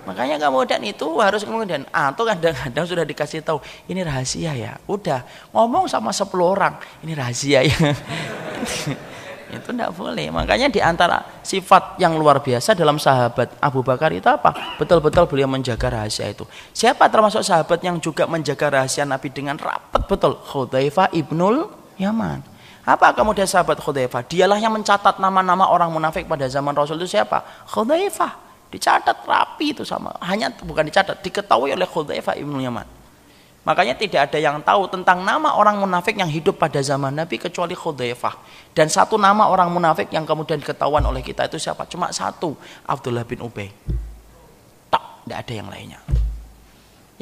Makanya kemudian itu harus kemudian atau kadang-kadang sudah dikasih tahu ini rahasia ya. Udah ngomong sama 10 orang, ini rahasia ya. itu tidak boleh. Makanya di antara sifat yang luar biasa dalam sahabat Abu Bakar itu apa? Betul-betul beliau menjaga rahasia itu. Siapa termasuk sahabat yang juga menjaga rahasia Nabi dengan rapat betul? Khudaifah ibnul Yaman. Apa kemudian sahabat Khudaifah dialah yang mencatat nama-nama orang munafik pada zaman Rasul itu siapa? Khudaifah dicatat rapi itu sama. Hanya bukan dicatat diketahui oleh Khudaifah ibnul Yaman Makanya tidak ada yang tahu tentang nama orang munafik yang hidup pada zaman Nabi kecuali Khudaifah. Dan satu nama orang munafik yang kemudian ketahuan oleh kita itu siapa? Cuma satu, Abdullah bin Ubay. Tak, tidak ada yang lainnya.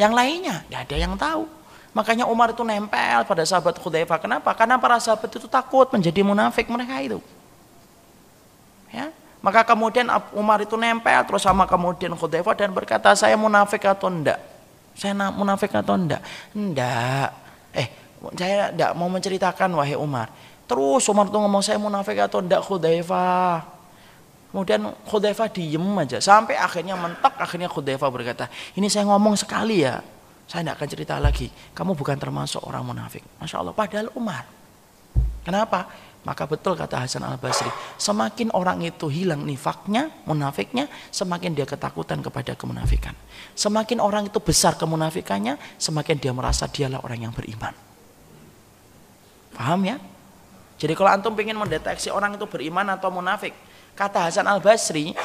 Yang lainnya, tidak ada yang tahu. Makanya Umar itu nempel pada sahabat Khudaifah. Kenapa? Karena para sahabat itu takut menjadi munafik mereka itu. Ya, maka kemudian Umar itu nempel terus sama kemudian Khudaifah dan berkata saya munafik atau enggak saya munafik atau enggak? Enggak. Eh, saya enggak mau menceritakan wahai Umar. Terus Umar tuh ngomong saya munafik atau enggak Khudaifah. Kemudian Khudaifah diem aja. Sampai akhirnya mentok, akhirnya Khudaifah berkata, ini saya ngomong sekali ya. Saya tidak akan cerita lagi. Kamu bukan termasuk orang munafik. Masya Allah. Padahal Umar. Kenapa? Maka betul kata Hasan al-Basri, semakin orang itu hilang nifaknya, munafiknya, semakin dia ketakutan kepada kemunafikan. Semakin orang itu besar kemunafikannya, semakin dia merasa dialah orang yang beriman. Paham ya? Jadi kalau antum ingin mendeteksi orang itu beriman atau munafik, kata Hasan al-Basri,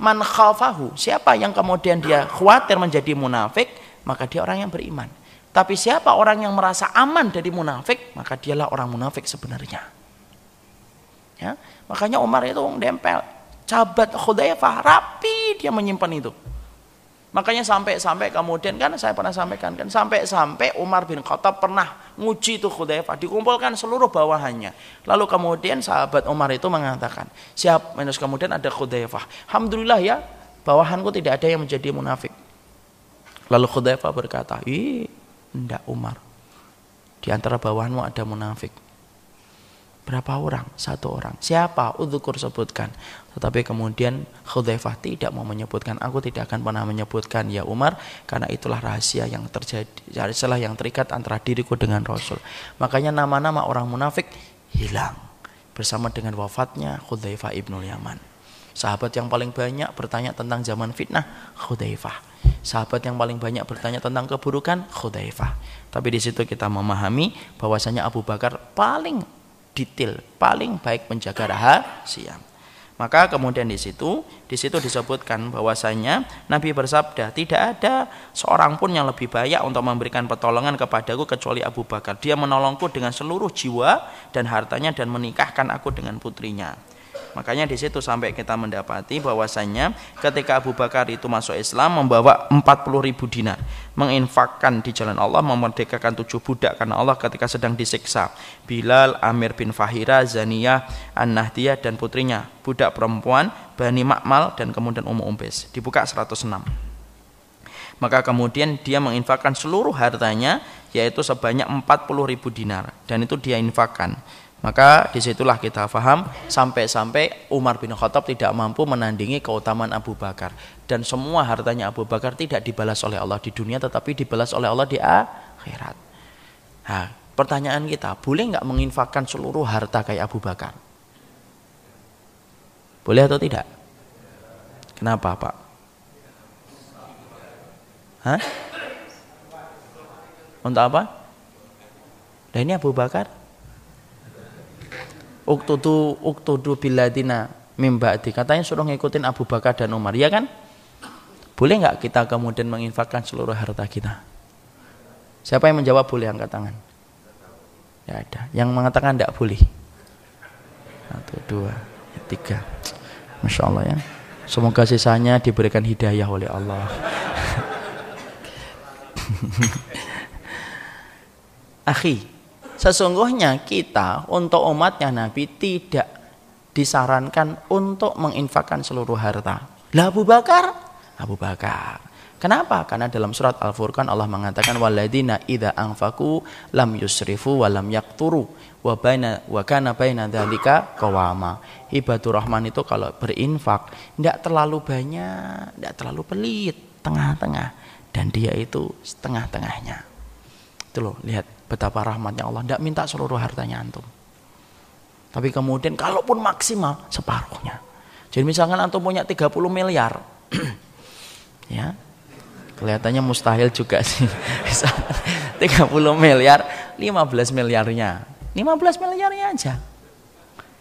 man khafahu, siapa yang kemudian dia khawatir menjadi munafik, maka dia orang yang beriman. Tapi siapa orang yang merasa aman dari munafik, maka dialah orang munafik sebenarnya. Ya, makanya Umar itu dempel, cabat Khudaifah rapi dia menyimpan itu. Makanya sampai-sampai kemudian kan saya pernah sampaikan kan sampai-sampai Umar bin Khattab pernah nguji itu Khudaifah dikumpulkan seluruh bawahannya. Lalu kemudian sahabat Umar itu mengatakan, "Siap." Minus kemudian ada Khudaifah. Alhamdulillah ya, bawahanku tidak ada yang menjadi munafik. Lalu Khudaifah berkata, "Ih, enggak Umar. Di antara bawahanmu ada munafik." Berapa orang? Satu orang. Siapa? Udhukur sebutkan. Tetapi kemudian Khudaifah tidak mau menyebutkan. Aku tidak akan pernah menyebutkan ya Umar. Karena itulah rahasia yang terjadi. Salah yang terikat antara diriku dengan Rasul. Makanya nama-nama orang munafik hilang. Bersama dengan wafatnya Khudaifah ibnul Yaman. Sahabat yang paling banyak bertanya tentang zaman fitnah, Khudaifah. Sahabat yang paling banyak bertanya tentang keburukan, Khudaifah. Tapi di situ kita memahami bahwasanya Abu Bakar paling detail, paling baik menjaga rahasia. Maka kemudian di situ, di situ disebutkan bahwasanya Nabi bersabda, tidak ada seorang pun yang lebih baik untuk memberikan pertolongan kepadaku kecuali Abu Bakar. Dia menolongku dengan seluruh jiwa dan hartanya dan menikahkan aku dengan putrinya. Makanya di situ sampai kita mendapati bahwasanya ketika Abu Bakar itu masuk Islam membawa 40 ribu dinar, menginfakkan di jalan Allah, memerdekakan tujuh budak karena Allah ketika sedang disiksa. Bilal, Amir bin Fahira, Zaniyah, An-Nahdiyah dan putrinya, budak perempuan, Bani Makmal dan kemudian Ummu Umbes. Dibuka 106 maka kemudian dia menginfakkan seluruh hartanya yaitu sebanyak 40 ribu dinar dan itu dia infakkan maka di situlah kita faham sampai-sampai Umar bin Khattab tidak mampu menandingi keutamaan Abu Bakar dan semua hartanya Abu Bakar tidak dibalas oleh Allah di dunia tetapi dibalas oleh Allah di akhirat. Nah, pertanyaan kita, boleh nggak menginfakkan seluruh harta kayak Abu Bakar? Boleh atau tidak? Kenapa, Pak? Hah? Untuk apa? Dan ini Abu Bakar uktudu uktudu biladina mimba'di katanya suruh ngikutin Abu Bakar dan Umar. Ya kan? Boleh nggak kita kemudian menginfakkan seluruh harta kita? Siapa yang menjawab boleh angkat tangan? Ya ada. Yang mengatakan tidak boleh. Satu dua tiga. Masya Allah ya. Semoga sisanya diberikan hidayah oleh Allah. Akhi Sesungguhnya kita untuk umatnya Nabi tidak disarankan untuk menginfakkan seluruh harta. Lah Abu Bakar? Abu Bakar. Kenapa? Karena dalam surat Al-Furqan Allah mengatakan waladina idza anfaku lam yusrifu wa lam yakturu wa baina wa kana baina dzalika qawama. Ibadur Rahman itu kalau berinfak tidak terlalu banyak, tidak terlalu pelit, tengah-tengah dan dia itu setengah-tengahnya. Itu loh, lihat betapa rahmatnya Allah. Tidak minta seluruh hartanya antum. Tapi kemudian kalaupun maksimal separuhnya. Jadi misalkan antum punya 30 miliar ya. Kelihatannya mustahil juga sih. 30 miliar 15 miliarnya. 15 miliarnya aja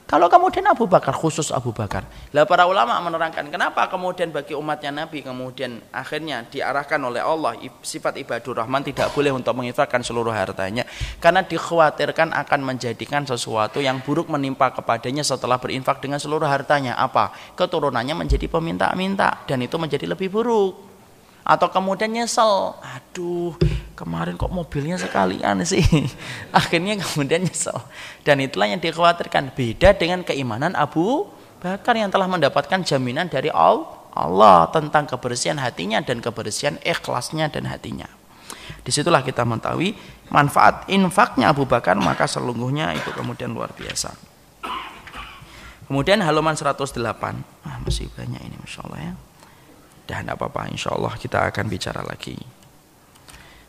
kalau kemudian Abu Bakar, khusus Abu Bakar. Lah para ulama menerangkan kenapa kemudian bagi umatnya Nabi kemudian akhirnya diarahkan oleh Allah sifat ibadur rahman tidak boleh untuk menginfakkan seluruh hartanya karena dikhawatirkan akan menjadikan sesuatu yang buruk menimpa kepadanya setelah berinfak dengan seluruh hartanya. Apa? Keturunannya menjadi peminta-minta dan itu menjadi lebih buruk atau kemudian nyesel aduh kemarin kok mobilnya sekalian sih? Akhirnya kemudian nyesel. Dan itulah yang dikhawatirkan. Beda dengan keimanan Abu Bakar yang telah mendapatkan jaminan dari Allah tentang kebersihan hatinya dan kebersihan ikhlasnya dan hatinya. Di situlah kita mengetahui manfaat infaknya Abu Bakar maka selungguhnya itu kemudian luar biasa. Kemudian halaman 108 ah, masih banyak ini Masya Allah ya Tidak apa-apa insya Allah kita akan bicara lagi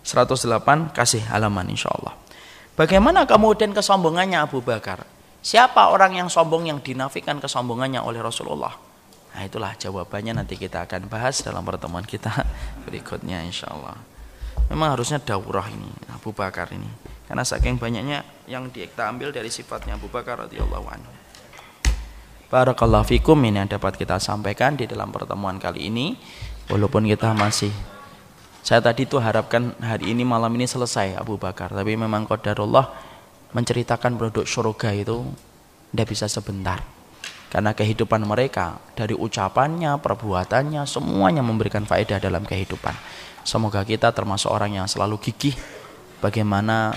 108 kasih halaman insya Allah Bagaimana kemudian kesombongannya Abu Bakar Siapa orang yang sombong yang dinafikan kesombongannya oleh Rasulullah? Nah itulah jawabannya nanti kita akan bahas dalam pertemuan kita berikutnya insya Allah. Memang harusnya daurah ini Abu Bakar ini. Karena saking banyaknya yang kita ambil dari sifatnya Abu Bakar radhiyallahu anhu. Barakallahu fikum ini yang dapat kita sampaikan di dalam pertemuan kali ini. Walaupun kita masih saya tadi tuh harapkan hari ini malam ini selesai Abu Bakar, tapi memang qadarullah menceritakan produk surga itu tidak bisa sebentar. Karena kehidupan mereka dari ucapannya, perbuatannya, semuanya memberikan faedah dalam kehidupan. Semoga kita termasuk orang yang selalu gigih bagaimana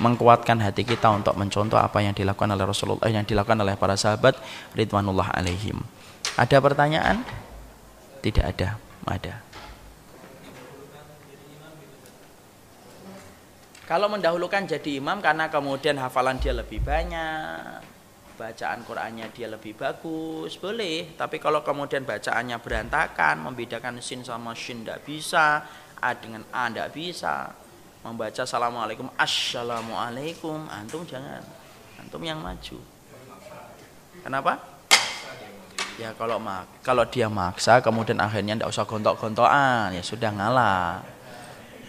mengkuatkan hati kita untuk mencontoh apa yang dilakukan oleh Rasulullah yang dilakukan oleh para sahabat ridwanullah alaihim. Ada pertanyaan? Tidak ada. Ada. Kalau mendahulukan jadi imam karena kemudian hafalan dia lebih banyak, bacaan Qur'annya dia lebih bagus, boleh. Tapi kalau kemudian bacaannya berantakan, membedakan sin sama shin tidak bisa, a dengan a tidak bisa, membaca assalamualaikum, assalamualaikum, antum jangan, antum yang maju. Kenapa? Ya kalau mak kalau dia maksa kemudian akhirnya tidak usah gontok-gontokan ya sudah ngalah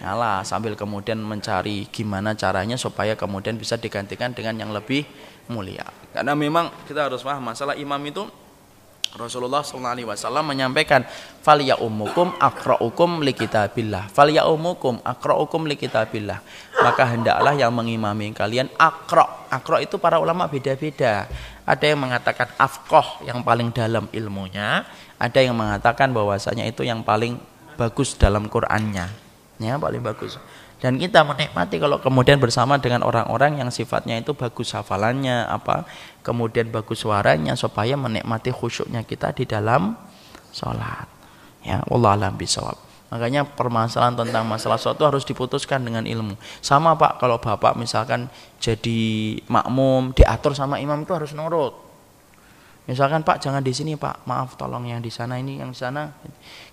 ngalah sambil kemudian mencari gimana caranya supaya kemudian bisa digantikan dengan yang lebih mulia. Karena memang kita harus paham masalah imam itu Rasulullah SAW menyampaikan fal ya umukum akraukum li kitabillah fal ya umukum akraukum li kitabillah maka hendaklah yang mengimami kalian akro akro itu para ulama beda-beda. Ada yang mengatakan afkoh yang paling dalam ilmunya. Ada yang mengatakan bahwasanya itu yang paling bagus dalam Qur'annya. Ya paling bagus dan kita menikmati kalau kemudian bersama dengan orang-orang yang sifatnya itu bagus hafalannya apa kemudian bagus suaranya supaya menikmati khusyuknya kita di dalam sholat. Ya Allah alam bisawab makanya permasalahan tentang masalah suatu harus diputuskan dengan ilmu. Sama pak kalau bapak misalkan jadi makmum diatur sama imam itu harus nurut Misalkan Pak jangan di sini Pak, maaf tolong yang di sana ini yang di sana.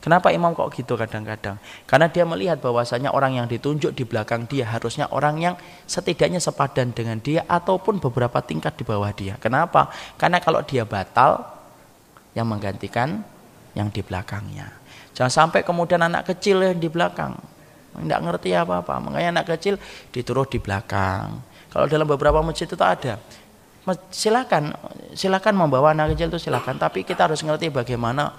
Kenapa imam kok gitu kadang-kadang? Karena dia melihat bahwasanya orang yang ditunjuk di belakang dia harusnya orang yang setidaknya sepadan dengan dia ataupun beberapa tingkat di bawah dia. Kenapa? Karena kalau dia batal yang menggantikan yang di belakangnya. Jangan sampai kemudian anak kecil yang di belakang tidak ngerti apa-apa. Makanya anak kecil dituruh di belakang. Kalau dalam beberapa masjid itu ada silakan silakan membawa anak kecil itu silakan tapi kita harus ngerti bagaimana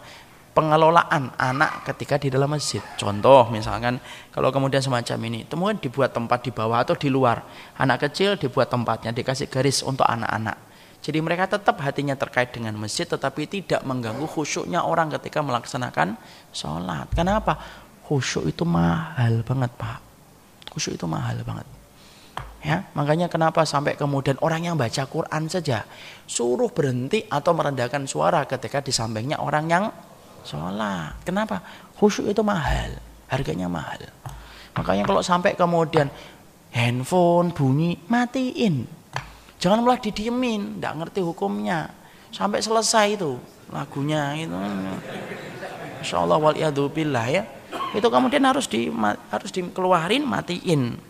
pengelolaan anak ketika di dalam masjid. Contoh misalkan kalau kemudian semacam ini, temukan dibuat tempat di bawah atau di luar. Anak kecil dibuat tempatnya, dikasih garis untuk anak-anak. Jadi mereka tetap hatinya terkait dengan masjid tetapi tidak mengganggu khusyuknya orang ketika melaksanakan sholat. Kenapa? Khusyuk itu mahal banget Pak. Khusyuk itu mahal banget. Ya, makanya kenapa sampai kemudian orang yang baca Quran saja suruh berhenti atau merendahkan suara ketika di sampingnya orang yang sholat. Kenapa? Khusyuk itu mahal, harganya mahal. Makanya kalau sampai kemudian handphone bunyi, matiin. Jangan malah didiemin, tidak ngerti hukumnya. Sampai selesai itu lagunya itu. Insya Allah wal ya. Itu kemudian harus di harus dikeluarin, matiin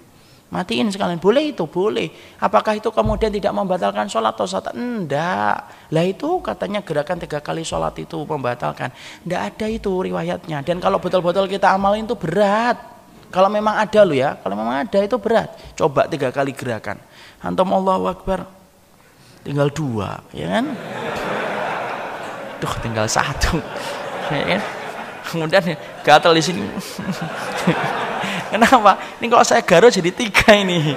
Matiin sekalian. Boleh itu, boleh. Apakah itu kemudian tidak membatalkan sholat atau sholat? Enggak. Lah itu katanya gerakan tiga kali sholat itu membatalkan. Enggak ada itu riwayatnya. Dan kalau betul-betul kita amalin itu berat. Kalau memang ada loh ya. Kalau memang ada itu berat. Coba tiga kali gerakan. Antum Allahu Akbar. Tinggal dua. Ya kan? Tuh tinggal satu. Ya kan? Kemudian gatal di sini. Kenapa? Ini kalau saya garuk jadi tiga ini.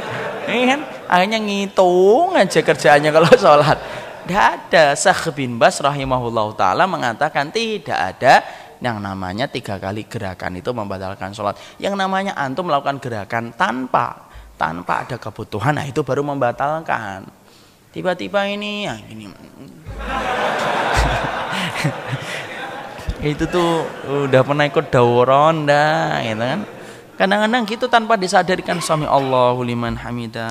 Ini kan akhirnya ngitung aja kerjaannya kalau sholat. Tidak ada. Sah bin Bas rahimahullah ta'ala mengatakan tidak ada yang namanya tiga kali gerakan itu membatalkan sholat. Yang namanya antum melakukan gerakan tanpa tanpa ada kebutuhan, nah itu baru membatalkan. Tiba-tiba ini, ya ini. itu tuh udah pernah ikut dawron dah, gitu kan? Kadang-kadang gitu tanpa disadarkan suami Allahu liman hamidah.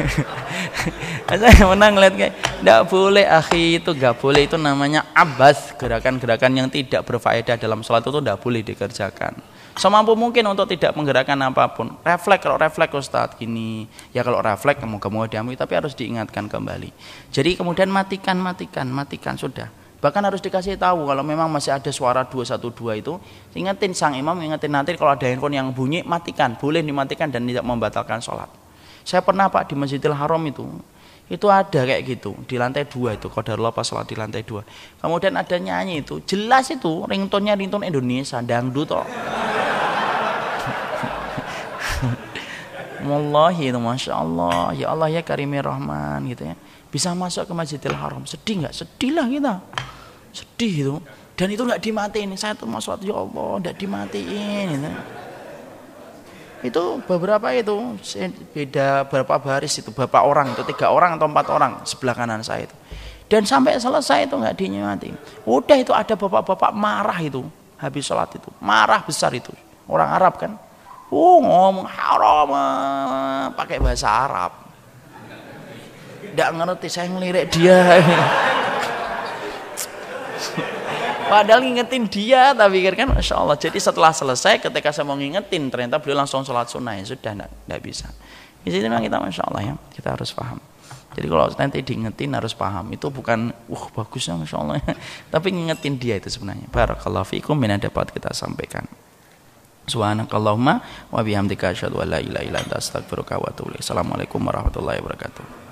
saya menang lihat kayak tidak boleh akhi itu nggak boleh itu namanya abas gerakan-gerakan yang tidak berfaedah dalam sholat itu tidak boleh dikerjakan. Semampu mungkin untuk tidak menggerakkan apa pun. Refleks kalau refleks Ustadz gini. Ya kalau refleks kamu kamu tapi harus diingatkan kembali. Jadi kemudian matikan matikan matikan sudah bahkan harus dikasih tahu kalau memang masih ada suara 212 itu ingetin sang imam ingetin nanti kalau ada handphone yang bunyi matikan. Boleh dimatikan dan tidak membatalkan sholat. Saya pernah pak di Masjidil Haram itu itu ada kayak gitu di lantai dua itu kodarullah pas sholat di lantai dua. Kemudian ada nyanyi itu jelas itu ringtone-nya ringtone Indonesia dangdut toh Wallahi itu Masya Allah. Ya Allah ya Karimi Rahman gitu ya Bisa masuk ke Masjidil Haram. Sedih nggak? Sedih lah kita. Sedih itu. Dan itu nggak dimatiin. Saya tuh masuk Ya Allah nggak dimatiin gitu. Itu beberapa itu beda berapa baris itu. Berapa orang itu? Tiga orang atau empat orang sebelah kanan saya itu. Dan sampai selesai itu nggak dinyemati udah itu ada bapak-bapak marah itu habis sholat itu. Marah besar itu. Orang Arab kan. Uh ngomong haram pakai bahasa Arab tidak ngerti saya ngelirik dia Padahal ngingetin dia, tapi kan Masya Allah. Jadi setelah selesai, ketika saya mau ngingetin, ternyata beliau langsung sholat sunnah. Ya sudah, tidak bisa. Di sini memang kita Masya Allah ya, kita harus paham. Jadi kalau nanti diingetin harus paham. Itu bukan, wah bagusnya Masya Allah ya. Tapi ngingetin dia itu sebenarnya. Barakallahu fiikum, yang dapat kita sampaikan. Subhanakallahumma wa bihamdika asyhadu an la ilaha illa anta astaghfiruka wa atubu Assalamualaikum warahmatullahi wabarakatuh.